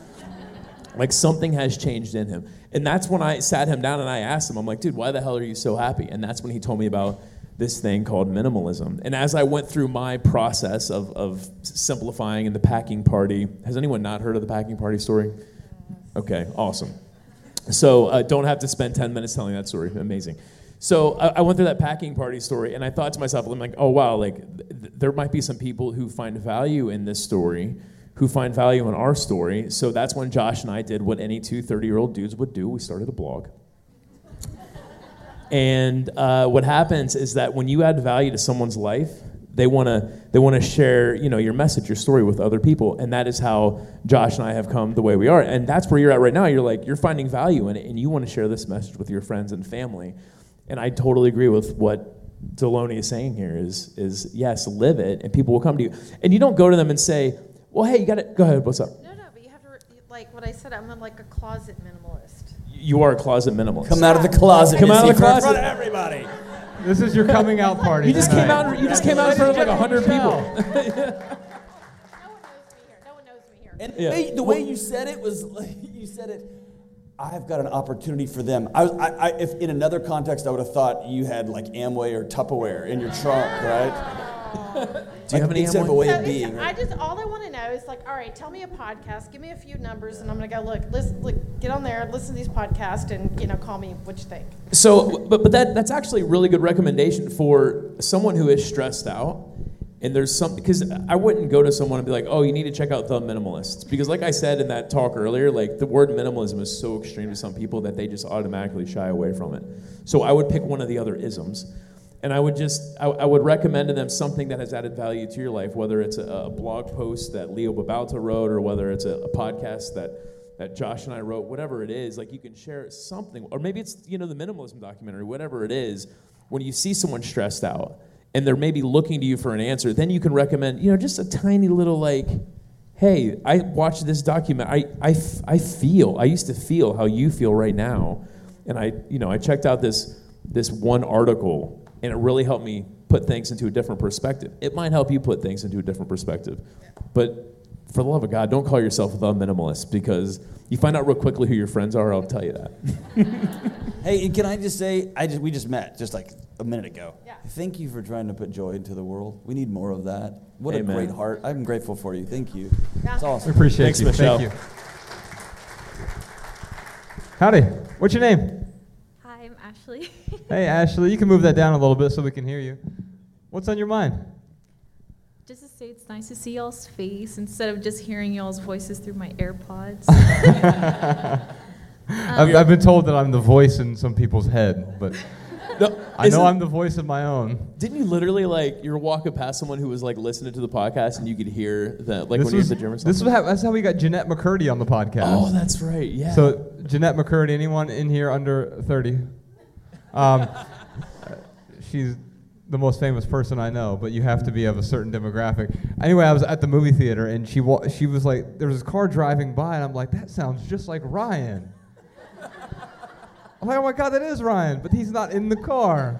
Like, something has changed in him. And that's when I sat him down and I asked him, I'm like, dude, why the hell are you so happy? And that's when he told me about this thing called minimalism. And as I went through my process of, of simplifying and the packing party, has anyone not heard of the packing party story? Okay, awesome. So uh, don't have to spend 10 minutes telling that story. Amazing. So I, I went through that packing party story, and I thought to myself, I'm like, oh wow, like th- th- there might be some people who find value in this story, who find value in our story. So that's when Josh and I did what any two 30 year old dudes would do. We started a blog. And uh, what happens is that when you add value to someone's life, they want to they want to share you know your message, your story with other people, and that is how Josh and I have come the way we are. And that's where you're at right now. You're like you're finding value in it, and you want to share this message with your friends and family. And I totally agree with what Deloney is saying here. Is is yes, live it, and people will come to you. And you don't go to them and say, "Well, hey, you got to go ahead. What's up?"
No, no, but you have to. Like what I said, I'm like a closet minimalist.
You are a closet minimalist.
Come out of the closet.
Come out of
Missy,
the
in front
closet.
of everybody.
This is your coming out party.
You just came out. You just came out in front of like hundred people.
No one knows me here. No one knows me here.
And
Yeah.
the way, the way you said it was, like, you said it. I've got an opportunity for them. I, was, I, I, if in another context, I would have thought you had like Amway or Tupperware in your trunk, right?
Do you have any
instead of a
Amway?
way
So
of
it's-
being?
I just all I want to know is like, all right, tell me a podcast, give me a few numbers, and I'm gonna go look, listen, look, get on there, listen to these podcasts, and you know, call me what you think.
So, but, but that, that's actually a really good recommendation for someone who is stressed out. And there's some because I wouldn't go to someone and be like, oh, you need to check out The Minimalists. Because, like I said in that talk earlier, like the word minimalism is so extreme to some people that they just automatically shy away from it. So, I would pick one of the other isms. And I would just, I, I would recommend to them something that has added value to your life, whether it's a, a blog post that Leo Babauta wrote or whether it's a, a podcast that that Josh and I wrote, whatever it is, like you can share something, or maybe it's you know the minimalism documentary, whatever it is. When you see someone stressed out and they're maybe looking to you for an answer, then you can recommend you know just a tiny little like, hey, I watched this document. I I, I feel I used to feel how you feel right now, and I you know I checked out this this one article and it really helped me put things into a different perspective. It might help you put things into a different perspective, but for the love of God, don't call yourself the minimalist because you find out real quickly who your friends are. I'll tell you that.
Hey, and can I just say, I just we just met just like a minute ago.
Yeah.
Thank you for trying to put joy into the world. We need more of that. What
Amen.
a great heart. I'm grateful for you. Thank you.
Yeah.
It's
We
awesome.
appreciate
Thanks,
you.
Michelle.
Thank you. Howdy. What's your name?
Hi, I'm Ashley.
Hey, Ashley. You can move that down a little bit so we can hear you. What's on your mind?
just to say, it's nice to see y'all's face instead of just hearing y'all's voices through my AirPods.
I've, um, I've been told that I'm the voice in some people's head, but
No,
I know I'm the voice of my own.
Didn't you literally like you were walking past someone who was like listening to the podcast and you could hear that like when you
was,
were at the gym or
this was how, that's how we got Jennette McCurdy on the podcast.
oh, that's right. Yeah.
So Jennette McCurdy, anyone in here under 30? Um, she's the most famous person I know, but you have to be of a certain demographic. Anyway, I was at the movie theater and she wa- she was like, there was this car driving by, and I'm like, that sounds just like Ryan. I'm like, oh my god, that is Ryan, but he's not in the car.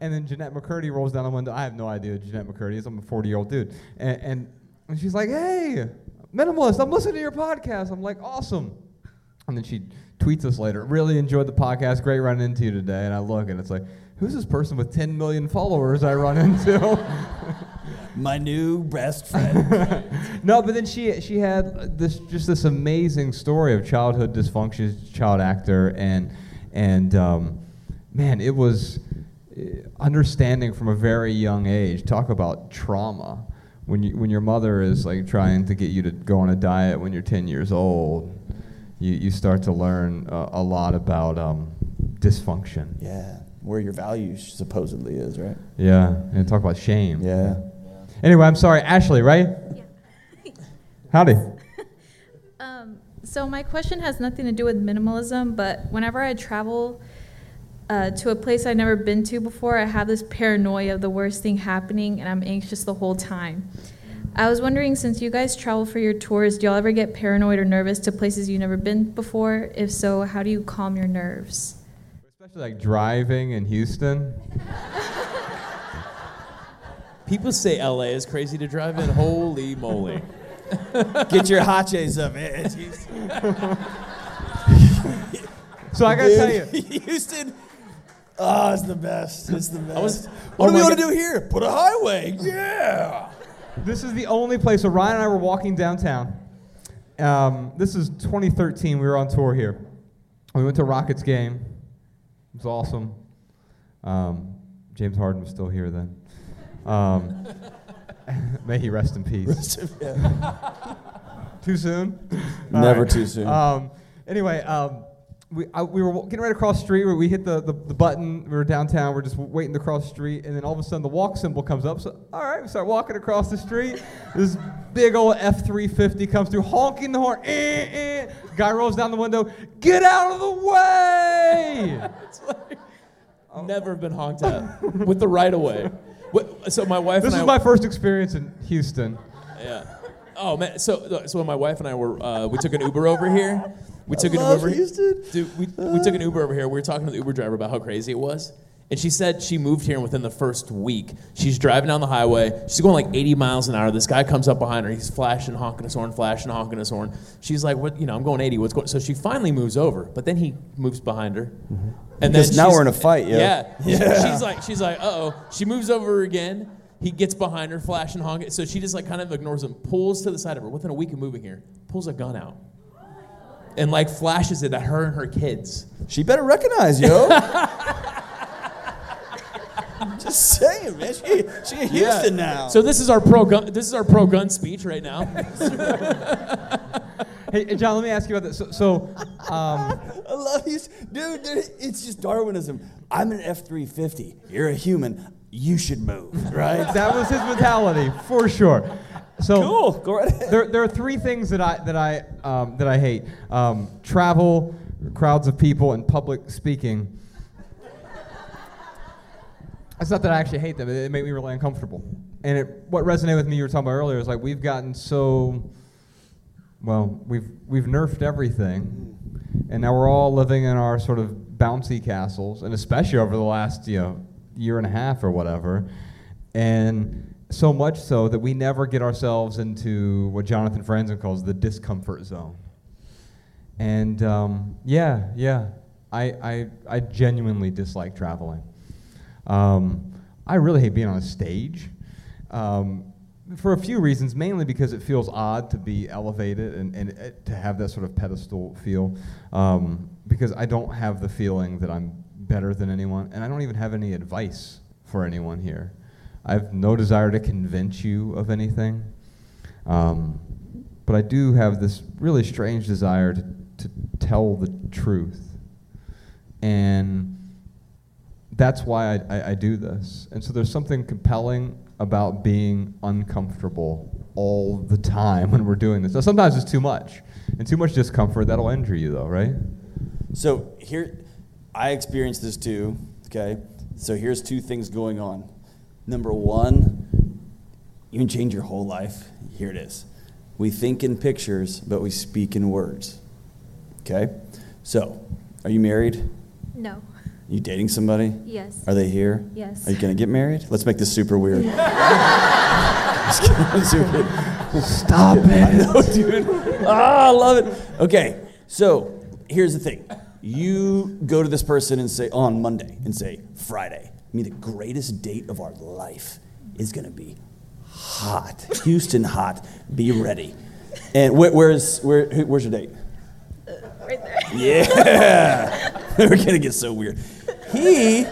And then Jennette McCurdy rolls down the window. I have no idea who Jennette McCurdy is. I'm a 40 year old dude. And, and, and she's like, hey, minimalist, I'm listening to your podcast. I'm like, awesome. And then she tweets us later, really enjoyed the podcast. Great running into you today. And I look and it's like, who's this person with 10 million followers I run into?
My new best friend.
no, but then she she had this just this amazing story of childhood dysfunction. A child actor, and and um, man, it was uh, understanding from a very young age. Talk about trauma when you when your mother is like trying to get you to go on a diet when you're 10 years old. You you start to learn uh, a lot about um, dysfunction.
yeah. Where your value supposedly is, right?
Yeah, and talk about shame.
Yeah.
Anyway, I'm sorry, Ashley, right?
yeah.
Howdy.
Um, so my question has nothing to do with minimalism, but whenever I travel uh, to a place I've never been to before, I have this paranoia of the worst thing happening, and I'm anxious the whole time. I was wondering, since you guys travel for your tours, do y'all ever get paranoid or nervous to places you've never been before? If so, how do you calm your nerves?
Especially like driving in Houston.
People say LA is crazy to drive in. Holy moly.
Get your haches up, man.
So I gotta tell you,
Houston. Oh, it's the best. It's the best.
was-
what
oh
do we want to do here? Put a highway. Yeah.
This is the only place where Ryan and I were walking downtown. Um, this is 2013. We were on tour here. We went to Rockets game. It was awesome. Um, James Harden was still here then. Um, may he rest in peace. Too soon?
Never too soon.
Um, anyway, um, we, I, we were getting right across the street. Where we hit the, the, the button. We were downtown. We're just waiting to cross the street, and then all of a sudden the walk symbol comes up. So all right, we start walking across the street. This big old F three fifty comes through, honking the horn. Eh, eh. Guy rolls down the window. Get out of the way!
Never been honked at with the right of way. What, so my wife
this is
I.
my first experience in Houston.
yeah. Oh man, so so when my wife and I were, uh, we took an Uber over here. We took an Uber.
Houston.
Dude, we, we took an Uber over here. We were talking to the Uber driver about how crazy it was. And she said she moved here and within the first week. She's driving down the highway. She's going like 80 miles an hour. This guy comes up behind her. He's flashing, honking his horn, flashing, honking his horn. She's like, "What? You know, I'm going 80. What's going?" So she finally moves over, but then he moves behind her. And
Because
then
now we're in a fight, yo.
Yeah. yeah. She's like, she's like, uh oh. She moves over again. He gets behind her, flashing, honking. So she just like kind of ignores him, pulls to the side of her. Within a week of moving here, pulls a gun out, and like flashes it at her and her kids.
She better recognize, yo. Just saying, man. She, she in Houston now.
So this is our pro gun. This is our pro gun speech right now.
Hey, hey, John, let me ask you about this. So, so um,
I love you, dude. there- It's just Darwinism. I'm an F-350. You're a human. You should move, right?
that was his mentality for sure. So
cool. Go right ahead.
there, there are three things that I that I um, that I hate: um, travel, crowds of people, and public speaking. It's not that I actually hate them; it, it make me really uncomfortable. And it, what resonated with me, you were talking about earlier, is like we've gotten so well, we've we've nerfed everything, and now we're all living in our sort of bouncy castles, and especially over the last you know year and a half or whatever, and so much so that we never get ourselves into what Jonathan Franzen calls the discomfort zone. And um, yeah, yeah, I, I I genuinely dislike traveling. Um, I really hate being on a stage. Um, for a few reasons, mainly because it feels odd to be elevated and, and uh, to have that sort of pedestal feel. Um, because I don't have the feeling that I'm better than anyone, and I don't even have any advice for anyone here. I have no desire to convince you of anything. Um, but I do have this really strange desire to, to tell the truth. And that's why I, I, I do this. And so there's something compelling about being uncomfortable all the time when we're doing this. Now, sometimes it's too much. And too much discomfort, that'll injure you, though, right?
So here, I experienced this too. Okay, so here's two things going on. Number one, you can change your whole life. Here it is. We think in pictures, but we speak in words. Okay, so are you married?
No.
you dating somebody?
Yes.
Are they here?
Yes.
Are you gonna get married? Let's make this super weird. Just kidding, super-
Stop it.
no, dude. Ah, I love it. Okay, so here's the thing. You go to this person and say, on Monday, and say, Friday, I mean, the greatest date of our life is going to be hot. Houston hot. Be ready. And where, where's, where, who- where's your date?
Right there.
Yeah. We're going to get so weird. He,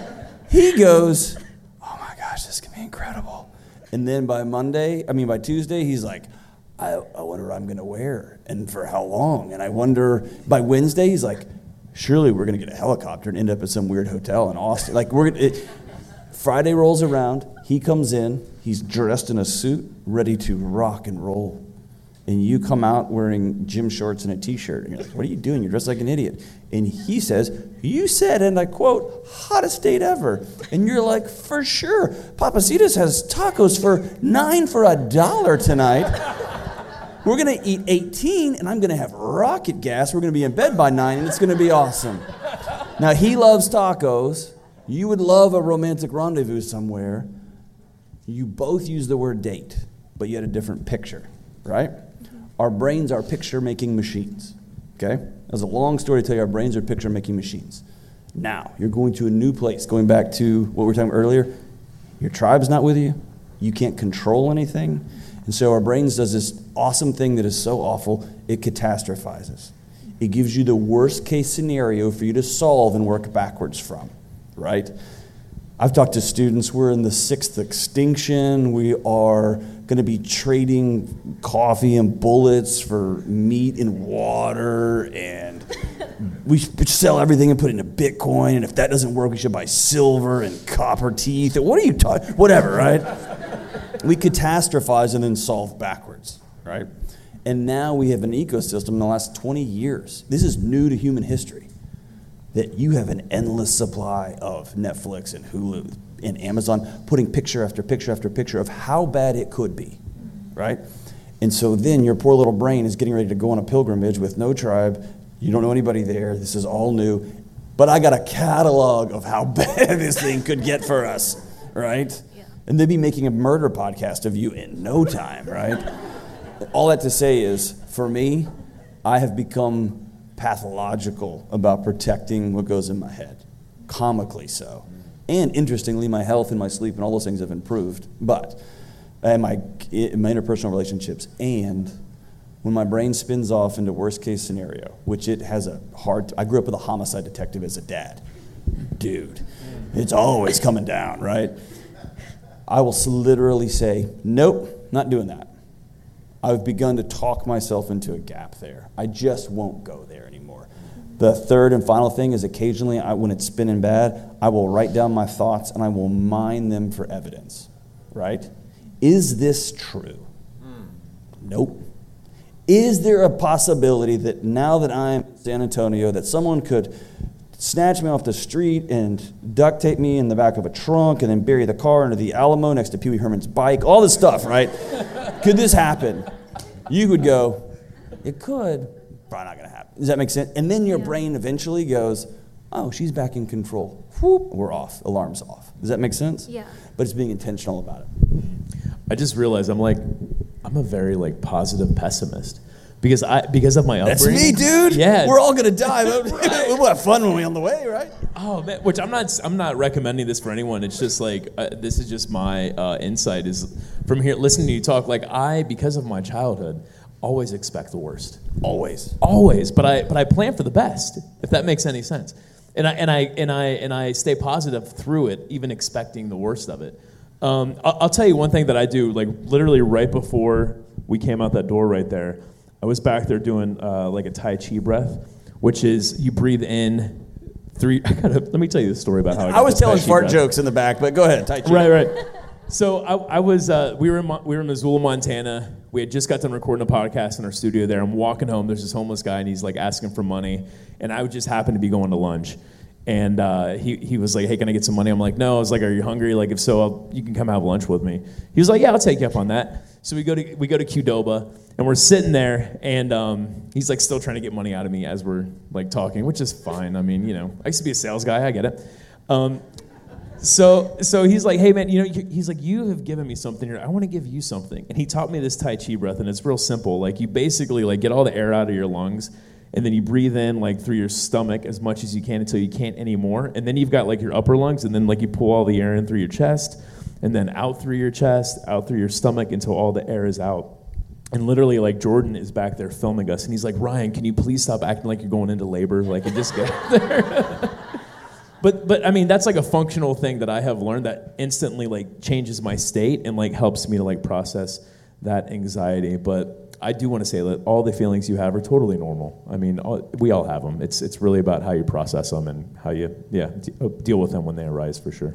he goes, oh my gosh, this can be incredible. And then by Monday, I mean by Tuesday, he's like, I, I wonder what I'm going to wear and for how long. And I wonder, by Wednesday, he's like, surely we're going to get a helicopter and end up at some weird hotel in Austin. Like, we're. Friday rolls around, he comes in, he's dressed in a suit, ready to rock and roll. And you come out wearing gym shorts and a t shirt. And you're like, what are you doing? You're dressed like an idiot. And he says, You said, and I quote, hottest date ever. And you're like, For sure. Papacitas has tacos for nine for a dollar tonight. We're gonna eat 18, and I'm gonna have rocket gas. We're gonna be in bed by nine, and it's gonna be awesome. Now, he loves tacos. You would love a romantic rendezvous somewhere. You both use the word date, but you had a different picture, right? Mm-hmm. Our brains are picture making machines, okay? That's a long story to tell you. Our brains are picture making machines. Now, you're going to a new place, going back to what we were talking about earlier. Your tribe's not with you, you can't control anything. And so our brains does this awesome thing that is so awful, it catastrophizes. It gives you the worst case scenario for you to solve and work backwards from, right? I've talked to students, we're in the sixth extinction. We are going to be trading coffee and bullets for meat and water, and we sell everything and put it into Bitcoin. And if that doesn't work, we should buy silver and copper teeth. What are you talking? Whatever, right? we catastrophize and then solve backwards, right? And now we have an ecosystem in the last 20 years. This is new to human history that you have an endless supply of Netflix and Hulu and Amazon putting picture after picture after picture of how bad it could be, right? And so then your poor little brain is getting ready to go on a pilgrimage with no tribe. You don't know anybody there. This is all new. But I got a catalog of how bad this thing could get for us, right?
Yeah.
And they'd be making a murder podcast of you in no time, right? all that to say is, for me, I have become pathological about protecting what goes in my head, comically so. And interestingly, my health and my sleep and all those things have improved. But and my, my interpersonal relationships, and when my brain spins off into worst case scenario, which it has a hard. I grew up with a homicide detective as a dad, dude. It's always coming down, right? I will literally say, nope, not doing that. I've begun to talk myself into a gap there. I just won't go there anymore. The third and final thing is occasionally, I, when it's spinning bad, I will write down my thoughts and I will mine them for evidence, right? Is this true? Nope. Is there a possibility that now that I'm in San Antonio, that someone could snatch me off the street and duct tape me in the back of a trunk and then bury the car under the Alamo next to Pee Wee Herman's bike? All this stuff, right? could this happen? You would go, it could, probably not going to happen. Does that make sense? And then your
Yeah.
brain eventually goes, oh, she's back in control. Whoop, we're off. Alarm's off. Does that make sense?
Yeah.
But it's being intentional about it.
I just realized I'm like, I'm a very like positive pessimist because I because of my upbringing,
That's
upbringing.
me, dude.
Yeah,
We're all gonna die. but we'll have fun when we're on the way, right?
Oh man, which I'm not. I'm not recommending this for anyone. It's just like uh, this is just my uh, insight. Is from here listening to you talk. Like I, because of my childhood, always expect the worst.
Always.
Always, but I but I plan for the best. If that makes any sense. And I and I and I and I stay positive through it, even expecting the worst of it. Um, I'll, I'll tell you one thing that I do. Like literally right before we came out that door right there, I was back there doing uh, like a Tai Chi breath, which is you breathe in three. I gotta let me tell you the story about how I,
I was telling fart
breath.
jokes in the back, but go ahead. Tai Chi.
Right, right. So I, I was, uh, we were in, we were in Missoula, Montana. We had just got done recording a podcast in our studio there. I'm walking home. There's this homeless guy, and he's like asking for money, and I would just happened to be going to lunch. And uh, he, he was like, "Hey, can I get some money?" I'm like, "No." I was like, "Are you hungry? Like, if so, I'll, you can come have lunch with me." He was like, "Yeah, I'll take you up on that." So we go to we go to Qdoba, and we're sitting there, and um, he's like still trying to get money out of me as we're like talking, which is fine. I mean, you know, I used to be a sales guy. I get it. Um, so, so he's like, hey man, you know, he's like, you have given me something here. I want to give you something. And he taught me this Tai Chi breath, and it's real simple. Like you basically like get all the air out of your lungs, and then you breathe in like through your stomach as much as you can until you can't anymore. And then you've got like your upper lungs, and then like you pull all the air in through your chest, and then out through your chest, out through your stomach until all the air is out. And literally, like Jordan is back there filming us, and he's like, Ryan, can you please stop acting like you're going into labor, like and just get there. But but I mean that's like a functional thing that I have learned that instantly like changes my state and like helps me to like process that anxiety. But I do want to say that all the feelings you have are totally normal. I mean all, we all have them. It's it's really about how you process them and how you yeah de- uh, deal with them when they arise for sure.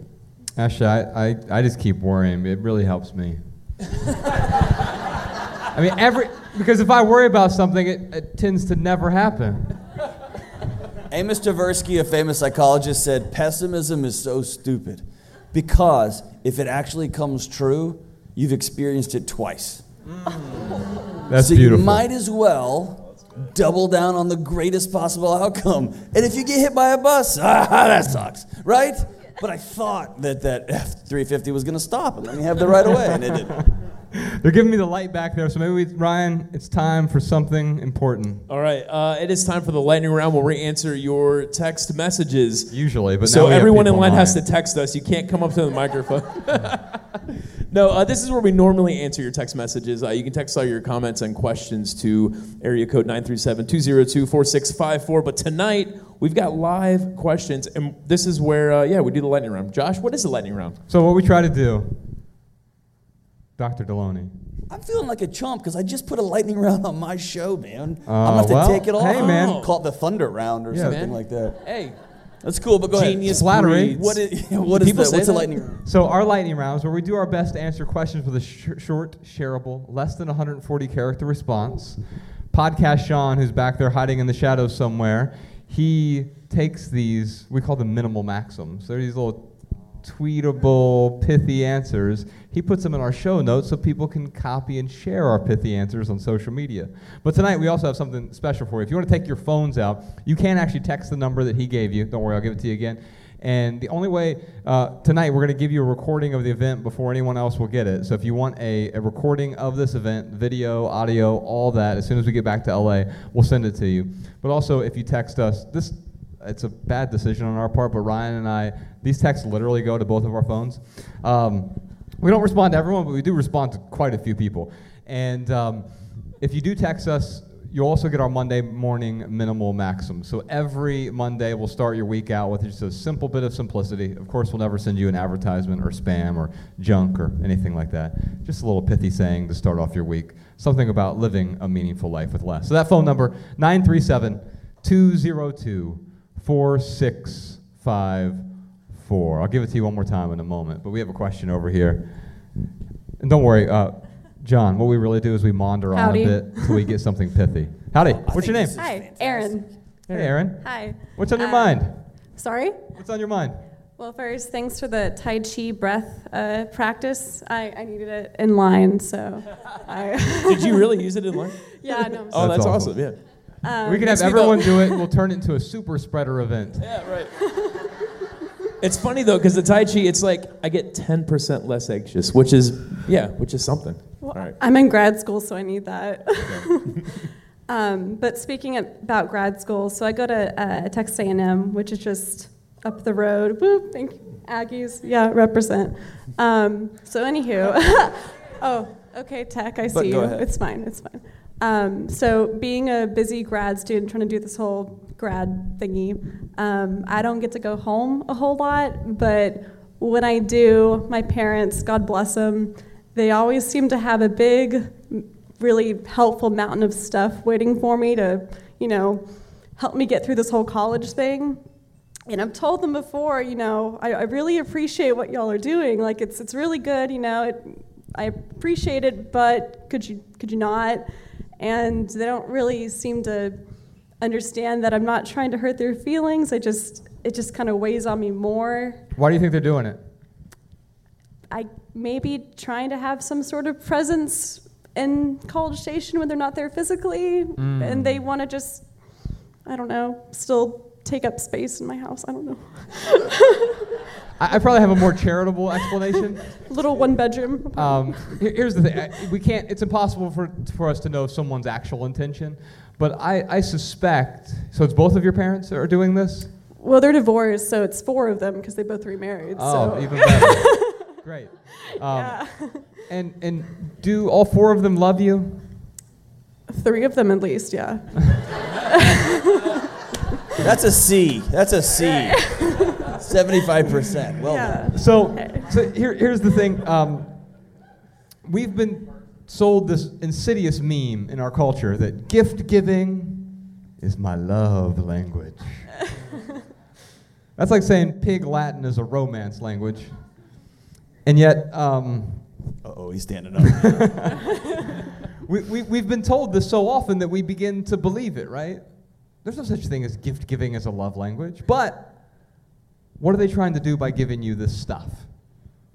Actually, I, I, I just keep worrying. It really helps me. I mean, every because if I worry about something, it, it tends to never happen.
Amos Tversky, a famous psychologist, said pessimism is so stupid because if it actually comes true, you've experienced it twice.
That's
so
beautiful.
you might as well double down on the greatest possible outcome. And if you get hit by a bus, ah, that sucks, right? But I thought that that F-350 was going to stop and let me have the right of way, and it didn't.
They're giving me the light back there, so maybe we, Ryan, it's time for something important.
All right, uh, it is time for the lightning round where we answer your text messages.
Usually, but now
so
we have
everyone in
people
line has to text us. You can't come up to the microphone. no, uh, this is where we normally answer your text messages. Uh, you can text all your comments and questions to area code 937-202-4654. But tonight we've got live questions, and this is where uh, yeah we do the lightning round. Josh, what is the lightning round?
So what we try to do, Dr. Deloney.
I'm feeling like a chump because I just put a lightning round on my show, man.
Uh,
I'm gonna have to
well,
take it off.
hey, man.
Call it the Thunder Round or
Yeah,
something
man.
like that.
Hey,
That's cool, but go
genius
Flattery.
breeds.
ahead. What is what is
People
the,
say
what's a lightning round?
So our lightning rounds, where we do our best to answer questions with a sh- short, shareable, less than 140 character response. Podcast Shawn, who's back there hiding in the shadows somewhere, he takes these. We call them minimal maxims. They're these little tweetable, pithy answers, he puts them in our show notes so people can copy and share our pithy answers on social media. But tonight we also have something special for you. If you want to take your phones out, you can actually text the number that he gave you. Don't worry, I'll give it to you again. And the only way, uh, tonight we're going to give you a recording of the event before anyone else will get it. So if you want a, a recording of this event, video, audio, all that, as soon as we get back to LA, we'll send it to you. But also, if you text us, this it's a bad decision on our part, but Ryan and I, these texts literally go to both of our phones. Um, we don't respond to everyone, but we do respond to quite a few people. And um, if you do text us, you'll also get our Monday morning minimal maxim. So every Monday, we'll start your week out with just a simple bit of simplicity. Of course, we'll never send you an advertisement or spam or junk or anything like that. Just a little pithy saying to start off your week. Something about living a meaningful life with less. So that phone number, 937 202 4654. I'll give it to you one more time in a moment, but we have a question over here. And don't worry, uh, John, what we really do is we maunder
Howdy.
on a bit till we get something pithy. Howdy,
I
what's your
think
name?
this is
Hi,
fantastic.
Aaron.
Hey, Aaron.
Hi.
What's on your
Uh,
mind?
Sorry?
What's on your mind?
Well, first, thanks for the Tai Chi breath uh, practice. I, I needed it in line, so I.
Did you really use it in line?
yeah, no. I'm
Oh,
That's
that's,
awesome.
awesome. Yeah.
Um,
we can have
makes me
everyone do it. And we'll turn it into a super spreader event.
Yeah, right. it's funny though, because the Tai Chi, it's like I get 10% less anxious, which is, yeah, which is something.
Well,
All right.
I'm in grad school, so I need that. um, but speaking about grad school, so I go to uh, Texas A&M, which is just up the road. Woo, thank you. Aggies, yeah, represent. Um, so anywho, oh, okay, Tech, I
But
see
go
you.
ahead.
It's fine, it's fine. Um, so being a busy grad student, trying to do this whole grad thingy, um, I don't get to go home a whole lot, but when I do, my parents, God bless them, they always seem to have a big, really helpful mountain of stuff waiting for me to, you know, help me get through this whole college thing. And I've told them before, you know, I, I really appreciate what y'all are doing. Like it's it's really good, you know. It, I appreciate it, but could you could you not? And they don't really seem to understand that I'm not trying to hurt their feelings. I just it just kind of weighs on me more.
Why do you think they're doing it?
I maybe trying to have some sort of presence in College Station when they're not there physically, mm. and they want to just, I don't know, still take up space in my house. I don't know,
I, I probably have a more charitable explanation.
little one bedroom.
Um, here- here's the thing: I- we can't. It's impossible for for us to know someone's actual intention. But I, I suspect. So it's both of your parents that are doing this.
well, they're divorced, so it's four of them because they both remarried.
Oh,
so
even better. Great. Um,
yeah,
And and do all four of them love you?
three of them at least. Yeah.
That's a C. That's a C. 75%. Well done.
So, so here, here's the thing. Um, we've been sold this insidious meme in our culture that gift giving is my love language. That's like saying pig Latin is a romance language. And yet, um,
Uh-oh, he's standing up.
we, we, we've been told this so often that we begin to believe it, right? There's no such thing as gift giving as a love language. But what are they trying to do by giving you this stuff?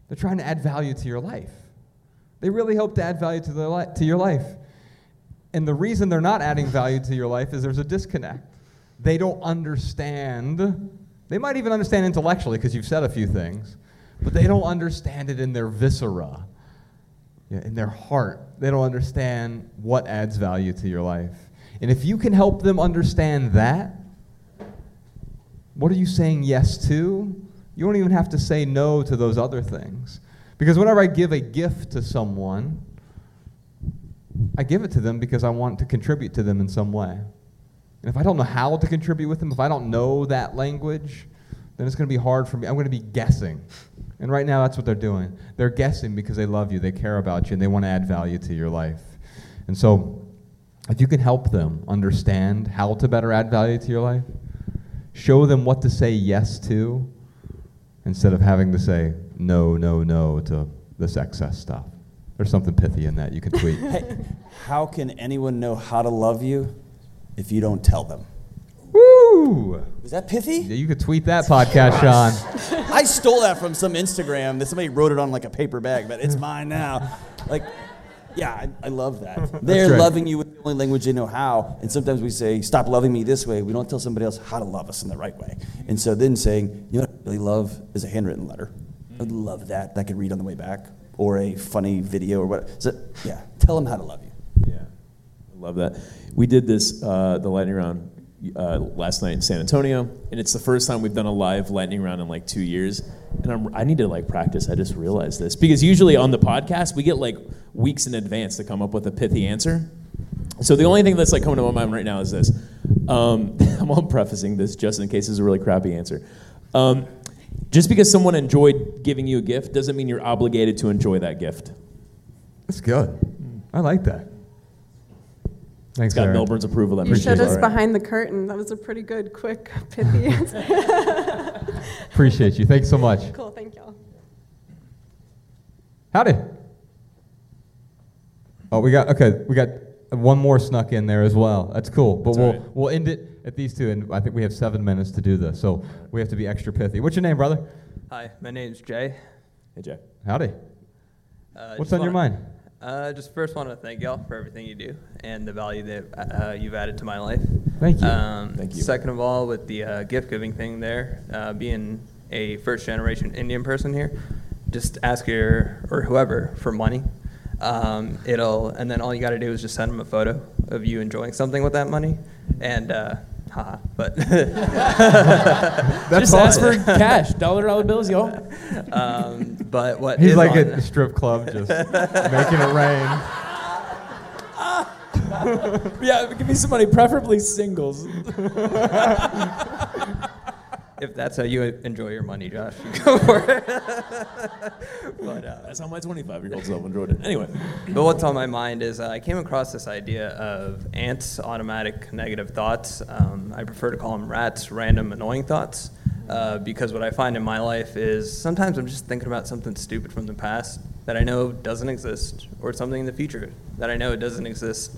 They're trying to add value to your life. They really hope to add value to, their li- to your life. And the reason they're not adding value to your life is there's a disconnect. They don't understand. They might even understand intellectually because you've said a few things, but they don't understand it in their viscera in their heart. They don't understand what adds value to your life. And if you can help them understand that, what are you saying yes to? You don't even have to say no to those other things. Because whenever I give a gift to someone, I give it to them because I want to contribute to them in some way. And if I don't know how to contribute with them, if I don't know that language, then it's going to be hard for me. I'm going to be guessing. And right now, that's what they're doing. They're guessing because they love you, they care about you, and they want to add value to your life. And so, if you can help them understand how to better add value to your life, show them what to say yes to instead of having to say no, no, no to this excess stuff. There's something pithy in that you can tweet.
Hey, how can anyone know how to love you if you don't tell them?
Woo!
Was that pithy?
Yeah, you could tweet that podcast, Shawn.
I stole that from some Instagram that somebody wrote it on like a paper bag, but it's mine now. Like, yeah, I, I love that. They're
great.
loving you with the only language they know how. And sometimes we say, stop loving me this way. We don't tell somebody else how to love us in the right way. And so then saying, you know what I really love is a handwritten letter. I'd love that. That I could read on the way back. Or a funny video or what. So, yeah, tell them how to love you.
Yeah, I love that. We did this uh, the lightning round uh, last night in San Antonio, and it's the first time we've done a live lightning round in like two years. And I'm, I need to like practice. I just realized this because usually on the podcast we get like weeks in advance to come up with a pithy answer. So the only thing that's like coming to my mind right now is this. Um, I'm all prefacing this just in case it's a really crappy answer. Um, just because someone enjoyed giving you a gift doesn't mean you're obligated to enjoy that gift.
That's good. I like that. Thanks,
It's got
Aaron.
Millburn's approval. That
You
makes
showed us behind the curtain. That was a pretty good, quick, pithy answer.
Appreciate you. Thanks so much.
cool, thank y'all.
Howdy. Oh, we got okay. We got one more snuck in there as well. That's cool. But
That's
we'll
all right.
we'll end it at these two, and I think we have seven minutes to do this, so we have to be extra pithy. What's your name, brother?
Hi, my name's Jay.
Hey, Jay.
Howdy.
Uh,
What's on your
wanna-
mind?
Uh, just first want to thank y'all for everything you do and the value that uh, you've added to my life.
Thank you.
Um,
Thank you.
Second of all, with the uh, gift giving thing there, uh, being a first generation Indian person here, just ask your or whoever for money. Um, it'll and then all you got to do is just send them a photo of you enjoying something with that money, and uh, haha. But
That's
Just ask for cash, dollar dollar bills, y'all.
um, but what
He's
is
like
on-
at the strip club, just making it rain.
Yeah, give me some money, preferably singles.
if that's how you enjoy your money, Josh, you go for it. but, uh,
That's how my 25 year old self enjoyed it. Anyway,
but what's on my mind is uh, I came across this idea of ants, automatic negative thoughts. Um, I prefer to call them rats, random annoying thoughts, uh, because what I find in my life is sometimes I'm just thinking about something stupid from the past that I know doesn't exist, or something in the future that I know doesn't exist.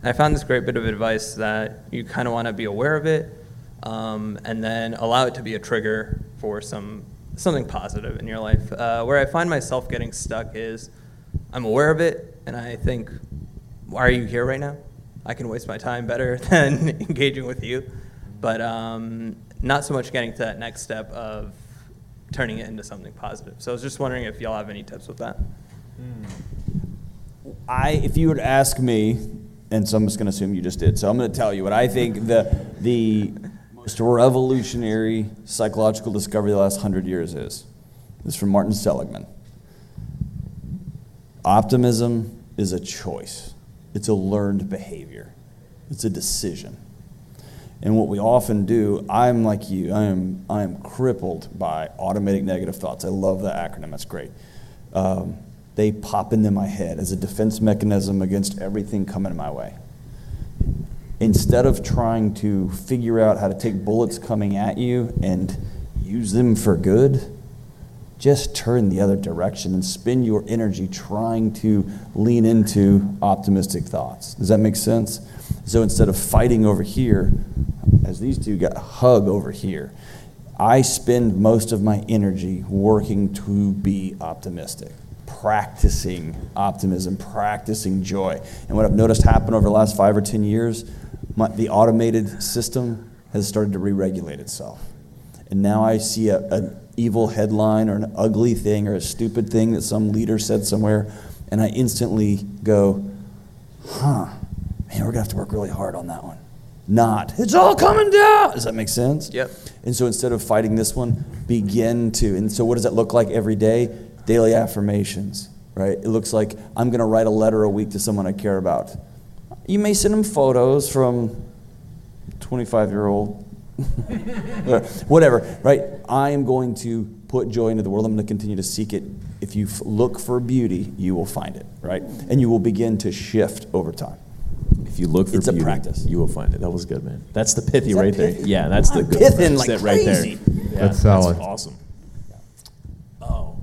And I found this great bit of advice that you kind of want to be aware of it, um, and then allow it to be a trigger for some something positive in your life. Uh, where I find myself getting stuck is I'm aware of it, and I think, why are you here right now? I can waste my time better than engaging with you, but um, not so much getting to that next step of turning it into something positive. So I was just wondering if y'all have any tips with that. Hmm.
I, if you to ask me, and so I'm just going to assume you just did. So I'm going to tell you what I think the the most revolutionary psychological discovery of the last hundred years is. This is from Martin Seligman. Optimism is a choice. It's a learned behavior. It's a decision. And what we often do, I'm like you, I am, I am crippled by automatic negative thoughts. I love that acronym, that's great. Um, they pop into my head as a defense mechanism against everything coming my way. Instead of trying to figure out how to take bullets coming at you and use them for good, just turn the other direction and spend your energy trying to lean into optimistic thoughts. Does that make sense? So instead of fighting over here, as these two got hug over here, I spend most of my energy working to be optimistic, practicing optimism, practicing joy. And what I've noticed happen over the last five or 10 years, my, the automated system has started to re regulate itself. And now I see a, an evil headline or an ugly thing or a stupid thing that some leader said somewhere, and I instantly go, huh, man, we're going to have to work really hard on that one. Not, it's all coming down. Does that make sense?
Yep.
And so instead of fighting this one, begin to. And so what does that look like every day? Daily affirmations, right? It looks like I'm going to write a letter a week to someone I care about. You may send them photos from 25 year old whatever, right? I am going to put joy into the world. I'm going to continue to seek it. If you f- look for beauty, you will find it, right? And you will begin to shift over time.
If you look for
It's a practice.
you will find it. That was good, man. That's the pithy
Is that
right there. Yeah, that's the
I'm
good.
pithing like
it right there. Yeah,
That's solid.
awesome. Oh.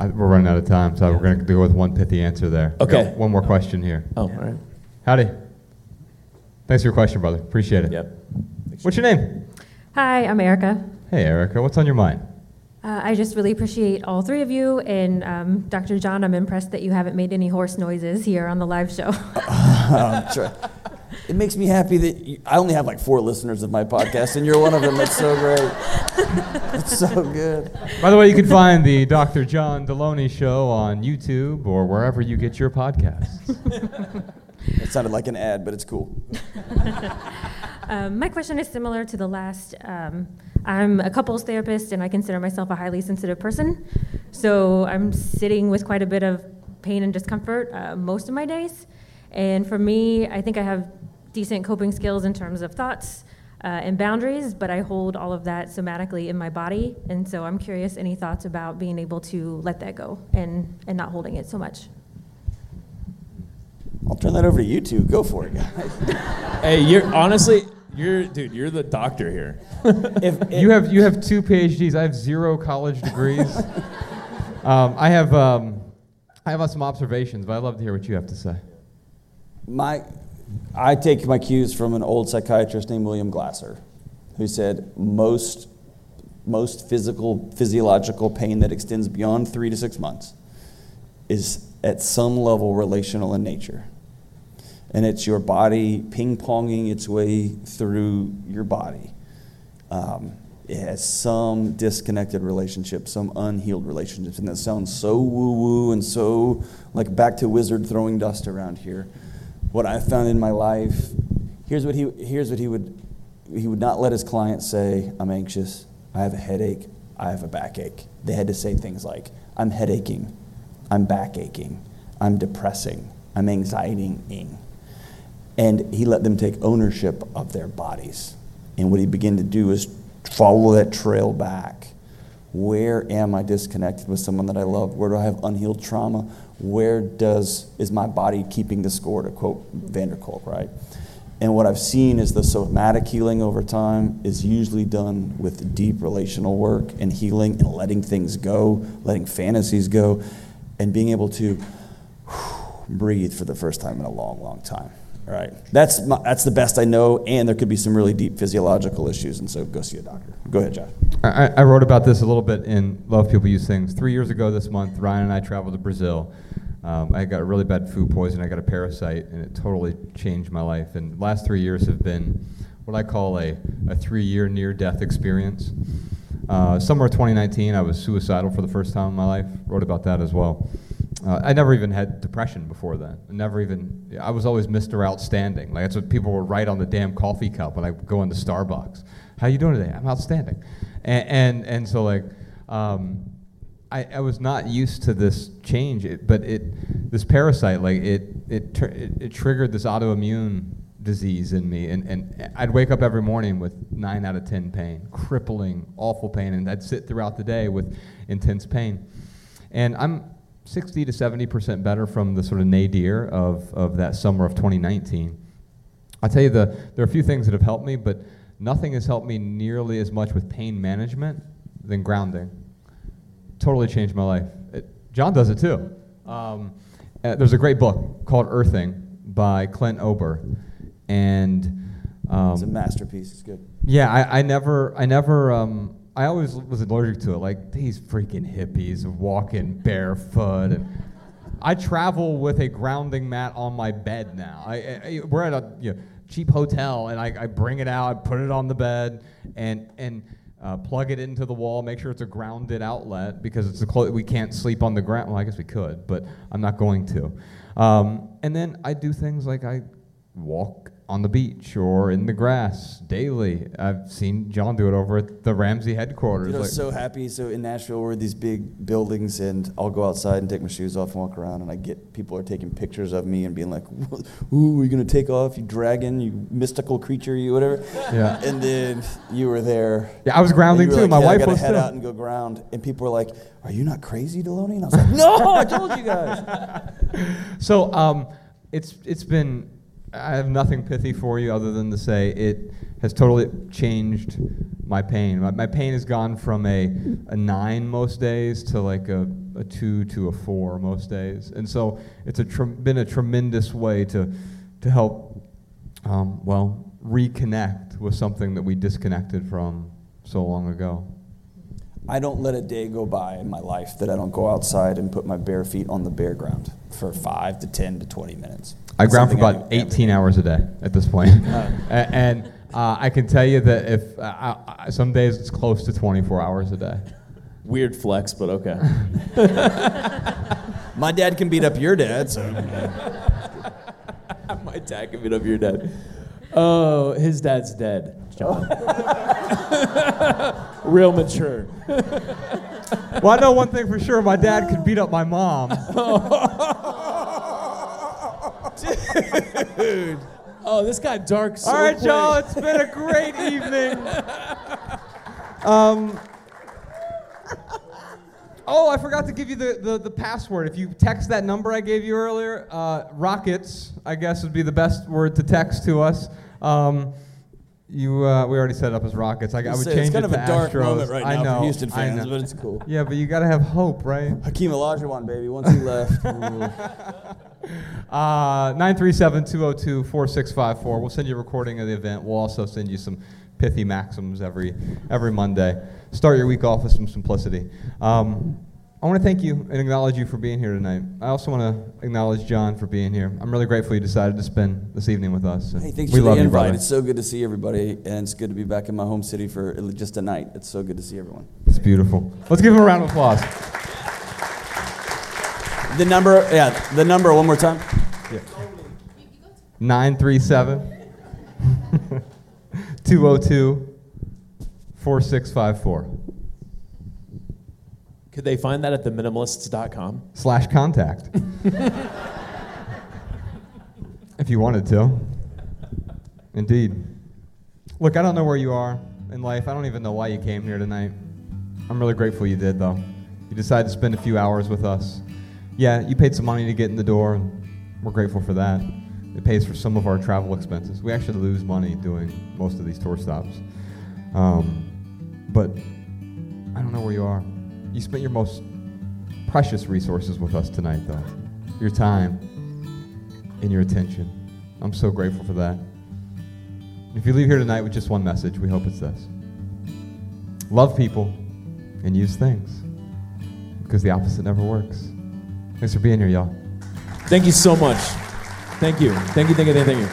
I, we're running out of time, so we're going to go with one pithy answer there. We got
Okay.
One more question here.
Oh, all right.
Howdy. Thanks for your question, brother. Appreciate it.
Yep.
What's your name?
Hi, I'm Erica.
Hey, Erica, what's on your mind?
Uh, I just really appreciate all three of you. And um, Dr. John, I'm impressed that you haven't made any horse noises here on the live show.
Um, sure. It makes me happy that you, I only have like four listeners of my podcast, and you're one of them. It's so great. It's so good.
By the way, you can find the Dr. John Deloney Show on YouTube or wherever you get your podcasts.
It sounded like an ad, but it's cool.
um, my question is similar to the last. Um, I'm a couples therapist, and I consider myself a highly sensitive person. So I'm sitting with quite a bit of pain and discomfort uh, most of my days. And for me, I think I have decent coping skills in terms of thoughts uh, and boundaries, but I hold all of that somatically in my body. And so I'm curious any thoughts about being able to let that go and, and not holding it so much.
I'll turn that over to you two. Go for it, guys.
Hey, you're honestly, you're dude, you're the doctor here.
If,
You have you have two PhDs. I have zero college degrees. um, I have um, I have uh, some observations, but I'd love to hear what you have to say.
My, I take my cues from an old psychiatrist named William Glasser, who said most, most physical, physiological pain that extends beyond three to six months is at some level relational in nature. And it's your body ping ponging its way through your body. Um, it has some disconnected relationships, some unhealed relationships. And that sounds so woo woo and so like back to wizard throwing dust around here. What I found in my life, here's what he, here's what he would, he would not let his clients say, I'm anxious, I have a headache, I have a backache. They had to say things like, I'm headaching, I'm backaching, I'm depressing, I'm anxietying. And he let them take ownership of their bodies. And what he began to do is follow that trail back. Where am I disconnected with someone that I love? Where do I have unhealed trauma? Where does is my body keeping the score? To quote van der Kolk, right? And what I've seen is the somatic healing over time is usually done with deep relational work and healing and letting things go, letting fantasies go, and being able to breathe for the first time in a long, long time. All right, that's my, that's the best I know, and there could be some really deep physiological issues, and so go see a doctor. Go ahead, Josh.
I, I wrote about this a little bit in Love People Use Things. Three years ago this month, Ryan and I traveled to Brazil. Um, I got a really bad food poison. I got a parasite, and it totally changed my life. And the last three years have been what I call a, a three-year near-death experience. Uh, summer of 2019, I was suicidal for the first time in my life. Wrote about that as well. Uh, I never even had depression before then. I never even. I was always Mr. Outstanding. Like that's what people would write on the damn coffee cup when I go into Starbucks. How you doing today? I'm outstanding. And and, and so like, um, I, I was not used to this change. It, but it this parasite like it it, tr- it it triggered this autoimmune disease in me, and and I'd wake up every morning with nine out of ten pain, crippling, awful pain, and I'd sit throughout the day with intense pain. And I'm 60 to 70% better from the sort of nadir of, of that summer of 2019. I'll tell you, the, there are a few things that have helped me, but nothing has helped me nearly as much with pain management than grounding. Totally changed my life. It, John does it too. Um, uh, there's a great book called Earthing by Clint Ober. And um,
It's a masterpiece. It's good.
yeah, I, I never, I never, um, I always was allergic to it. Like these freaking hippies walking barefoot, and I travel with a grounding mat on my bed now. I, I we're at a you know, cheap hotel, and I, I bring it out, I put it on the bed, and and uh, plug it into the wall. Make sure it's a grounded outlet because it's a clo- we can't sleep on the ground. Well, I guess we could, but I'm not going to. Um, and then I do things like I walk on the beach or in the grass daily. I've seen John do it over at the Ramsey headquarters.
Dude, I
like-
so happy. So in Nashville, we're these big buildings, and I'll go outside and take my shoes off and walk around, and I get people are taking pictures of me and being like, "Ooh, are you gonna take off, you dragon, you mystical creature, you whatever."
Yeah.
And then you were there.
Yeah, I was grounding
and you were
too.
like,
My
"Yeah, I
wife
gotta
was
head
too."
out and go ground, and people were like, "Are you not crazy, Deloney?" And I was like, "No, I told you guys."
So um, it's it's been. I have nothing pithy for you other than to say it has totally changed my pain. My, my pain has gone from a, a nine most days to like a, a two to a four most days, and so it's a been a tremendous way to to help. Um, well, reconnect with something that we disconnected from so long ago.
I don't let a day go by in my life that I don't go outside and put my bare feet on the bare ground for five to 10 to 20 minutes.
I ground for about 18 hours a day at this point. A- and uh, I can tell you that if uh, I, I, some days it's close to 24 hours a day.
Weird flex, but okay.
My dad can beat up your dad, so.
My dad can beat up your dad. Oh, his dad's dead, John. Real mature.
Well, I know one thing for sure my dad could beat up my mom.
Oh, this got dark so
All right,
quick.
y'all, it's been a great evening. Um, oh, I forgot to give you the, the, the password. If you text that number I gave you earlier, uh, rockets, I guess would be the best word to text to us. Um, you, uh, we already set it up as rockets. I, I would
It's
change
kind
it
of
to
a dark
Astros.
moment right
I
now
know,
for Houston fans,
know.
but it's cool.
Yeah, but you got to have hope, right?
Hakeem Olajuwon, baby, once he left.
Uh, 937-202-4654. We'll send you a recording of the event. We'll also send you some pithy maxims every every Monday. Start your week off with some simplicity. Um, I want to thank you and acknowledge you for being here tonight. I also want to acknowledge John for being here. I'm really grateful you decided to spend this evening with us.
Hey, thanks
we
for
love
the
you,
invite.
brother.
It's so good to see everybody, and it's good to be back in my home city for just a night. It's so good to see everyone.
It's beautiful. Let's give him a round of applause.
The number, yeah, the number one more time.
937 202 4654
Could they find that at theminimalists.com?
slash contact. if you wanted to. Indeed. Look, I don't know where you are in life. I don't even know why you came here tonight. I'm really grateful you did, though. You decided to spend a few hours with us. Yeah, you paid some money to get in the door, and we're grateful for that. It pays for some of our travel expenses. We actually lose money doing most of these tour stops. Um, but I don't know where you are. You spent your most precious resources with us tonight, though your time and your attention. I'm so grateful for that. If you leave here tonight with just one message, we hope it's this love people and use things because the opposite never works. Thanks for being here, y'all.
Thank you so much. Thank you. Thank you, thank you, thank you, thank you.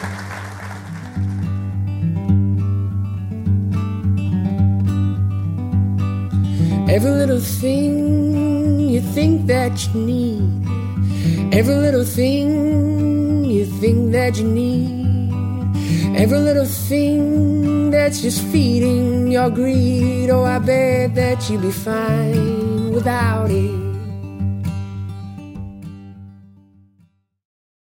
Every little thing you think that you need. Every little thing you think that you need. Every little thing that's just feeding your greed. Oh, I bet that you'd be fine without it.